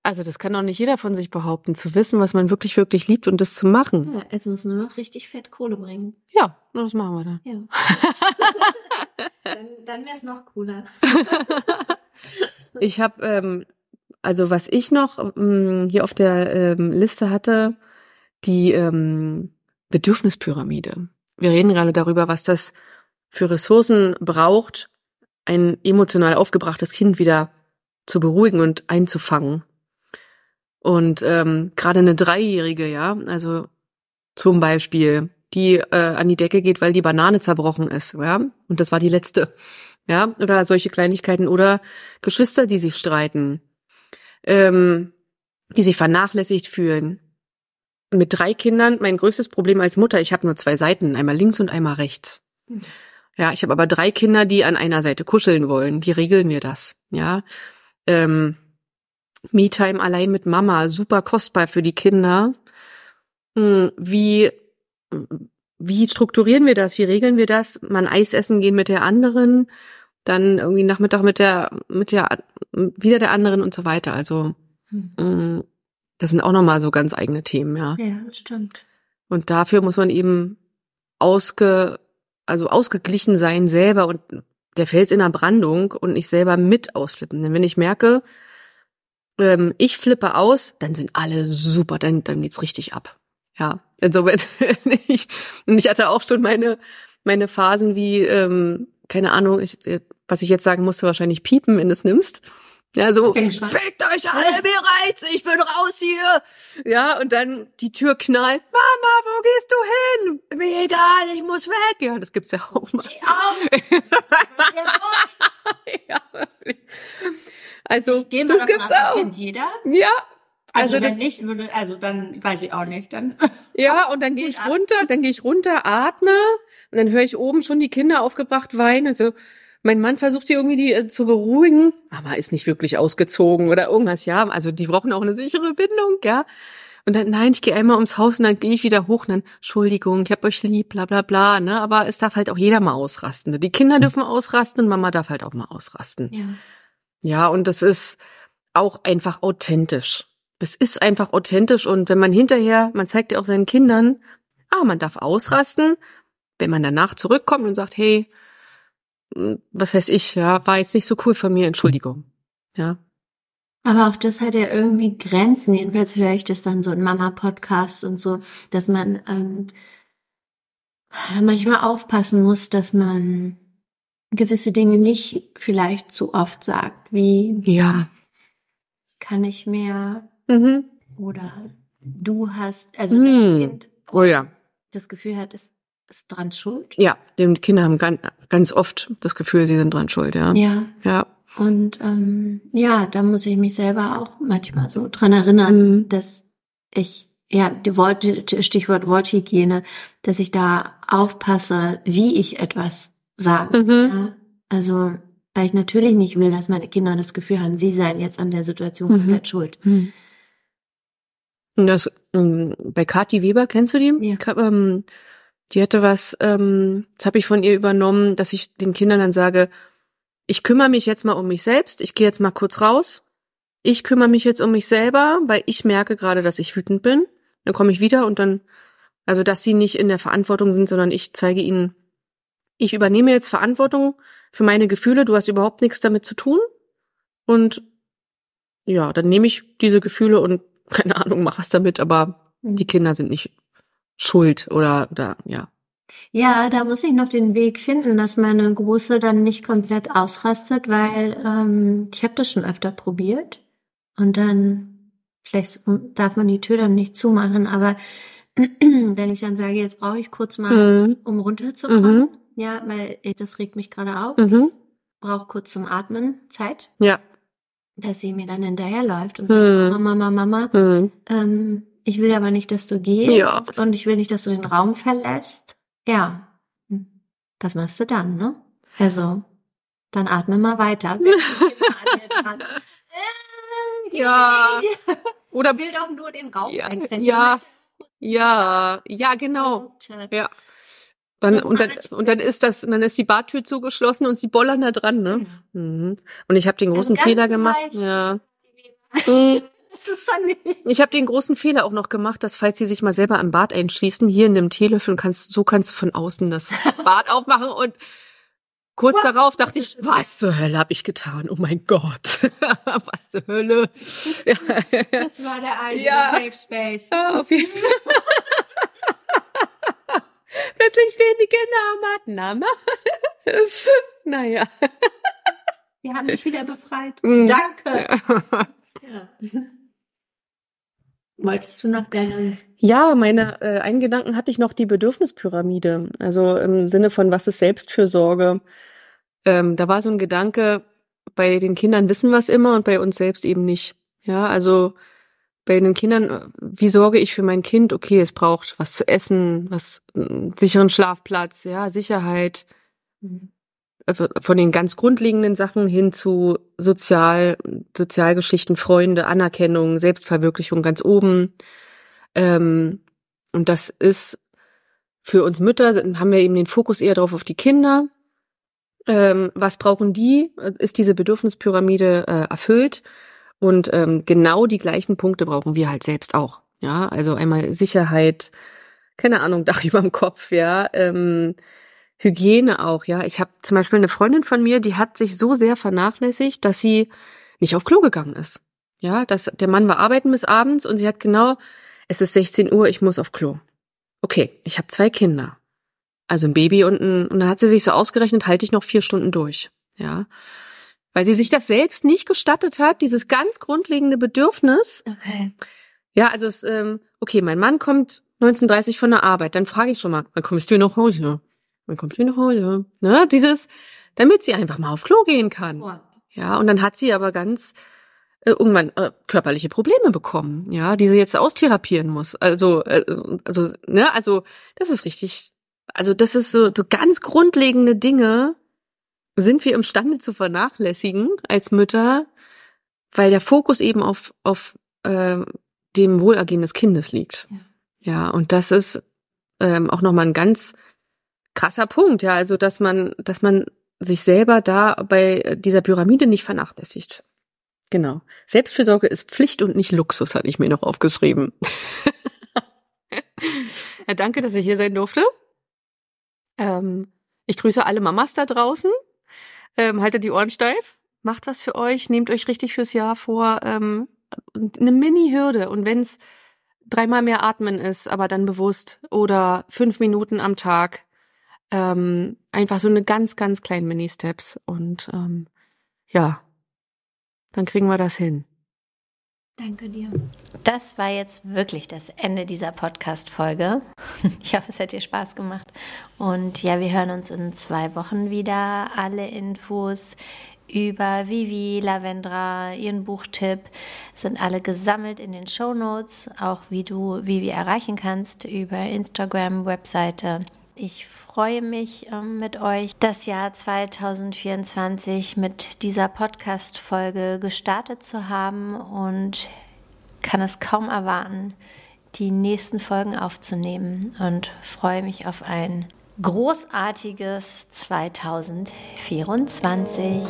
Also das kann doch nicht jeder von sich behaupten, zu wissen, was man wirklich, wirklich liebt und das zu machen. ja es muss nur noch richtig fett Kohle bringen. Ja, das machen wir dann. Ja. dann dann wäre es noch cooler. Ich habe, ähm, also was ich noch ähm, hier auf der ähm, Liste hatte, die ähm, Bedürfnispyramide. Wir reden gerade darüber, was das für Ressourcen braucht, ein emotional aufgebrachtes Kind wieder zu beruhigen und einzufangen. Und ähm, gerade eine Dreijährige, ja, also zum Beispiel, die äh, an die Decke geht, weil die Banane zerbrochen ist, ja, und das war die letzte, ja, oder solche Kleinigkeiten oder Geschwister, die sich streiten, ähm, die sich vernachlässigt fühlen. Mit drei Kindern, mein größtes Problem als Mutter, ich habe nur zwei Seiten, einmal links und einmal rechts. Ja, ich habe aber drei Kinder, die an einer Seite kuscheln wollen. Wie regeln wir das? Ja, ähm, Me-Time allein mit Mama, super kostbar für die Kinder. Hm, Wie, wie strukturieren wir das? Wie regeln wir das? Man Eis essen gehen mit der anderen, dann irgendwie Nachmittag mit der, mit der, wieder der anderen und so weiter. Also, Hm. hm, das sind auch nochmal so ganz eigene Themen, ja. Ja, stimmt. Und dafür muss man eben ausge, also ausgeglichen sein selber und der Fels in der Brandung und nicht selber mit ausflippen. Denn wenn ich merke, ähm, ich flippe aus, dann sind alle super, dann, dann geht's richtig ab. Ja, insofern, ich, und ich hatte auch schon meine, meine Phasen wie, ähm, keine Ahnung, ich, was ich jetzt sagen musste, wahrscheinlich piepen, wenn du es nimmst. Ja, so, fickt euch alle bereits, ich bin raus hier. Ja, und dann die Tür knallt, Mama, wo gehst du hin? Mir egal, ich muss weg. Ja, das gibt's ja auch mal. ja. Also, wir das gibt's aus, das auch. kennt jeder. Ja, Also, Also wenn das- nicht, würde, also dann weiß ich auch nicht. Dann ja, und dann gehe ich runter, dann gehe ich runter, atme und dann höre ich oben schon die Kinder aufgebracht weinen. Also mein Mann versucht die irgendwie die äh, zu beruhigen. Mama ist nicht wirklich ausgezogen oder irgendwas, ja. Also die brauchen auch eine sichere Bindung, ja. Und dann, nein, ich gehe einmal ums Haus und dann gehe ich wieder hoch und dann, Entschuldigung, ich hab euch lieb, bla bla bla, ne? Aber es darf halt auch jeder mal ausrasten. Die Kinder dürfen ausrasten und Mama darf halt auch mal ausrasten. ja. Ja, und das ist auch einfach authentisch. Es ist einfach authentisch und wenn man hinterher, man zeigt ja auch seinen Kindern, ah, man darf ausrasten, wenn man danach zurückkommt und sagt, hey, hm, was weiß ich, ja, war jetzt nicht so cool von mir, Entschuldigung. Ja. Aber auch das hat ja irgendwie Grenzen. Jedenfalls höre ich das dann so in Mama-Podcasts und so, dass man ähm, manchmal aufpassen muss, dass man gewisse Dinge nicht vielleicht zu oft sagt, wie Ja. kann ich mehr Mhm. oder du hast, also Hm. Kind Oh das Gefühl hat, ist, ist dran schuld. Ja, die Kinder haben ganz, ganz oft das Gefühl, sie sind dran schuld, ja. Ja. Ja. Und ähm, ja, da muss ich mich selber auch manchmal so dran erinnern, Mhm. dass ich, ja, die Worte, Stichwort Worthygiene, dass ich da aufpasse, wie ich etwas sage. Mhm. Ja? Also, weil ich natürlich nicht will, dass meine Kinder das Gefühl haben, sie seien jetzt an der Situation Mhm. komplett schuld. Hm. Und das, ähm, bei Kathi Weber, kennst du die? Ja. Ka- ähm, die hatte was, ähm, das habe ich von ihr übernommen, dass ich den Kindern dann sage, ich kümmere mich jetzt mal um mich selbst, ich gehe jetzt mal kurz raus, ich kümmere mich jetzt um mich selber, weil ich merke gerade, dass ich wütend bin. Dann komme ich wieder und dann, also dass sie nicht in der Verantwortung sind, sondern ich zeige ihnen, ich übernehme jetzt Verantwortung für meine Gefühle, du hast überhaupt nichts damit zu tun. Und ja, dann nehme ich diese Gefühle und keine Ahnung, mach was damit, aber Mhm. Die Kinder sind nicht schuld oder, oder ja. Ja, da muss ich noch den Weg finden, dass meine Große dann nicht komplett ausrastet, weil ähm, ich habe das schon öfter probiert und dann vielleicht darf man die Tür dann nicht zumachen, aber wenn ich dann sage, jetzt brauche ich kurz mal, Mhm. um runterzukommen, Mhm. ja, weil das regt mich gerade auf, Mhm. brauche kurz zum Atmen Zeit, Ja. dass sie mir dann hinterherläuft und Mhm. sagt, Mama, Mama, Mama, Mhm. ähm, ich will aber nicht, dass du gehst Ja. und ich will nicht, dass du den Raum verlässt. Ja, Hm. was machst du dann, ne? Also, dann atme mal weiter. Ja. Oder will doch nur den Raum Ja, wechseln. ja. ja, ja, genau. Ja. Dann, So und, dann, und dann ist das, dann ist die Badtür zugeschlossen und sie bollern da dran, ne? Mhm. Und ich habe den großen Also Fehler gemacht. leicht. Ja. Das ist dann nicht. Ich habe den großen Fehler auch noch gemacht, dass falls sie sich mal selber am Bad einschließen, hier in dem Teelöffel kannst so kannst du von außen das Bad aufmachen und kurz darauf dachte ich, was zur Hölle habe ich getan? Oh mein Gott, was zur Hölle? Ja, Das war der eigene Ja. Safe Space. ja, auf jeden Fall. Plötzlich stehen die Kinder am Bad. Na, naja. Wir haben dich wieder befreit. Mhm. Danke. Ja. Wolltest du noch deinen Ja, meine äh, einen Gedanken hatte ich noch die Bedürfnispyramide. Also im Sinne von was ist Selbstfürsorge. Ähm, da war so ein Gedanke, bei den Kindern wissen wir es immer und bei uns selbst eben nicht. Ja, also bei den Kindern, wie sorge ich für mein Kind? Okay, es braucht was zu essen, was einen sicheren Schlafplatz, ja, Sicherheit, äh, von den ganz grundlegenden Sachen hin zu Sozial, Sozialgeschichten, Freunde, Anerkennung, Selbstverwirklichung ganz oben. Ähm, und das ist für uns Mütter, haben wir eben den Fokus eher drauf auf die Kinder. Ähm, was brauchen die? Ist diese Bedürfnispyramide äh, erfüllt? Und ähm, genau die gleichen Punkte brauchen wir halt selbst auch. Ja, also einmal Sicherheit, keine Ahnung, Dach über dem Kopf, ja, ähm, Hygiene auch, ja. Ich habe zum Beispiel eine Freundin von mir, die hat sich so sehr vernachlässigt, dass sie nicht auf Klo gegangen ist. Ja, dass der Mann war arbeiten bis abends und sie hat genau, es ist 16 Uhr, ich muss auf Klo. Okay, ich habe zwei Kinder. Also ein Baby und ein, und dann hat sie sich so ausgerechnet, halte ich noch vier Stunden durch. Ja. Weil sie sich das selbst nicht gestattet hat, dieses ganz grundlegende Bedürfnis, Okay. ja, also es, ähm, okay, mein Mann kommt 19.30 von der Arbeit, dann frage ich schon mal, wann kommst du nach Hause? Wann kommst du nach Hause? Ne, dieses, damit sie einfach mal auf Klo gehen kann. Wow. Ja, und dann hat sie aber ganz äh, irgendwann äh, körperliche Probleme bekommen, ja, die sie jetzt austherapieren muss. Also, äh, also, ne, also das ist richtig, also das ist so, so ganz grundlegende Dinge sind wir imstande zu vernachlässigen als Mütter, weil der Fokus eben auf auf äh, dem Wohlergehen des Kindes liegt. Ja. Ja, und das ist ähm, auch nochmal ein ganz krasser Punkt, ja, also dass man, dass man sich selber da bei dieser Pyramide nicht vernachlässigt. Genau. Selbstfürsorge ist Pflicht und nicht Luxus, hatte ich mir noch aufgeschrieben. ja, danke, dass ich hier sein durfte. Ähm, ich grüße alle Mamas da draußen. Ähm, haltet die Ohren steif. Macht was für euch. Nehmt euch richtig fürs Jahr vor. Ähm, eine Mini-Hürde. Und wenn's dreimal mehr atmen ist, aber dann bewusst. Oder fünf Minuten am Tag. Ähm, einfach so eine ganz, ganz kleinen Mini-Steps. Und ähm, ja, dann kriegen wir das hin. Danke dir. Das war jetzt wirklich das Ende dieser Podcast-Folge. Ich hoffe, es hat dir Spaß gemacht. Und ja, wir hören uns in zwei Wochen wieder. Alle Infos über Vivi, Lavendra, ihren Buchtipp sind alle gesammelt in den Show Notes. Auch wie du Vivi erreichen kannst über Instagram, Webseite. Ich freue mich ähm, mit euch, das Jahr 2024 mit dieser Podcast-Folge gestartet zu haben und kann es kaum erwarten, die nächsten Folgen aufzunehmen und freue mich auf ein großartiges 2024.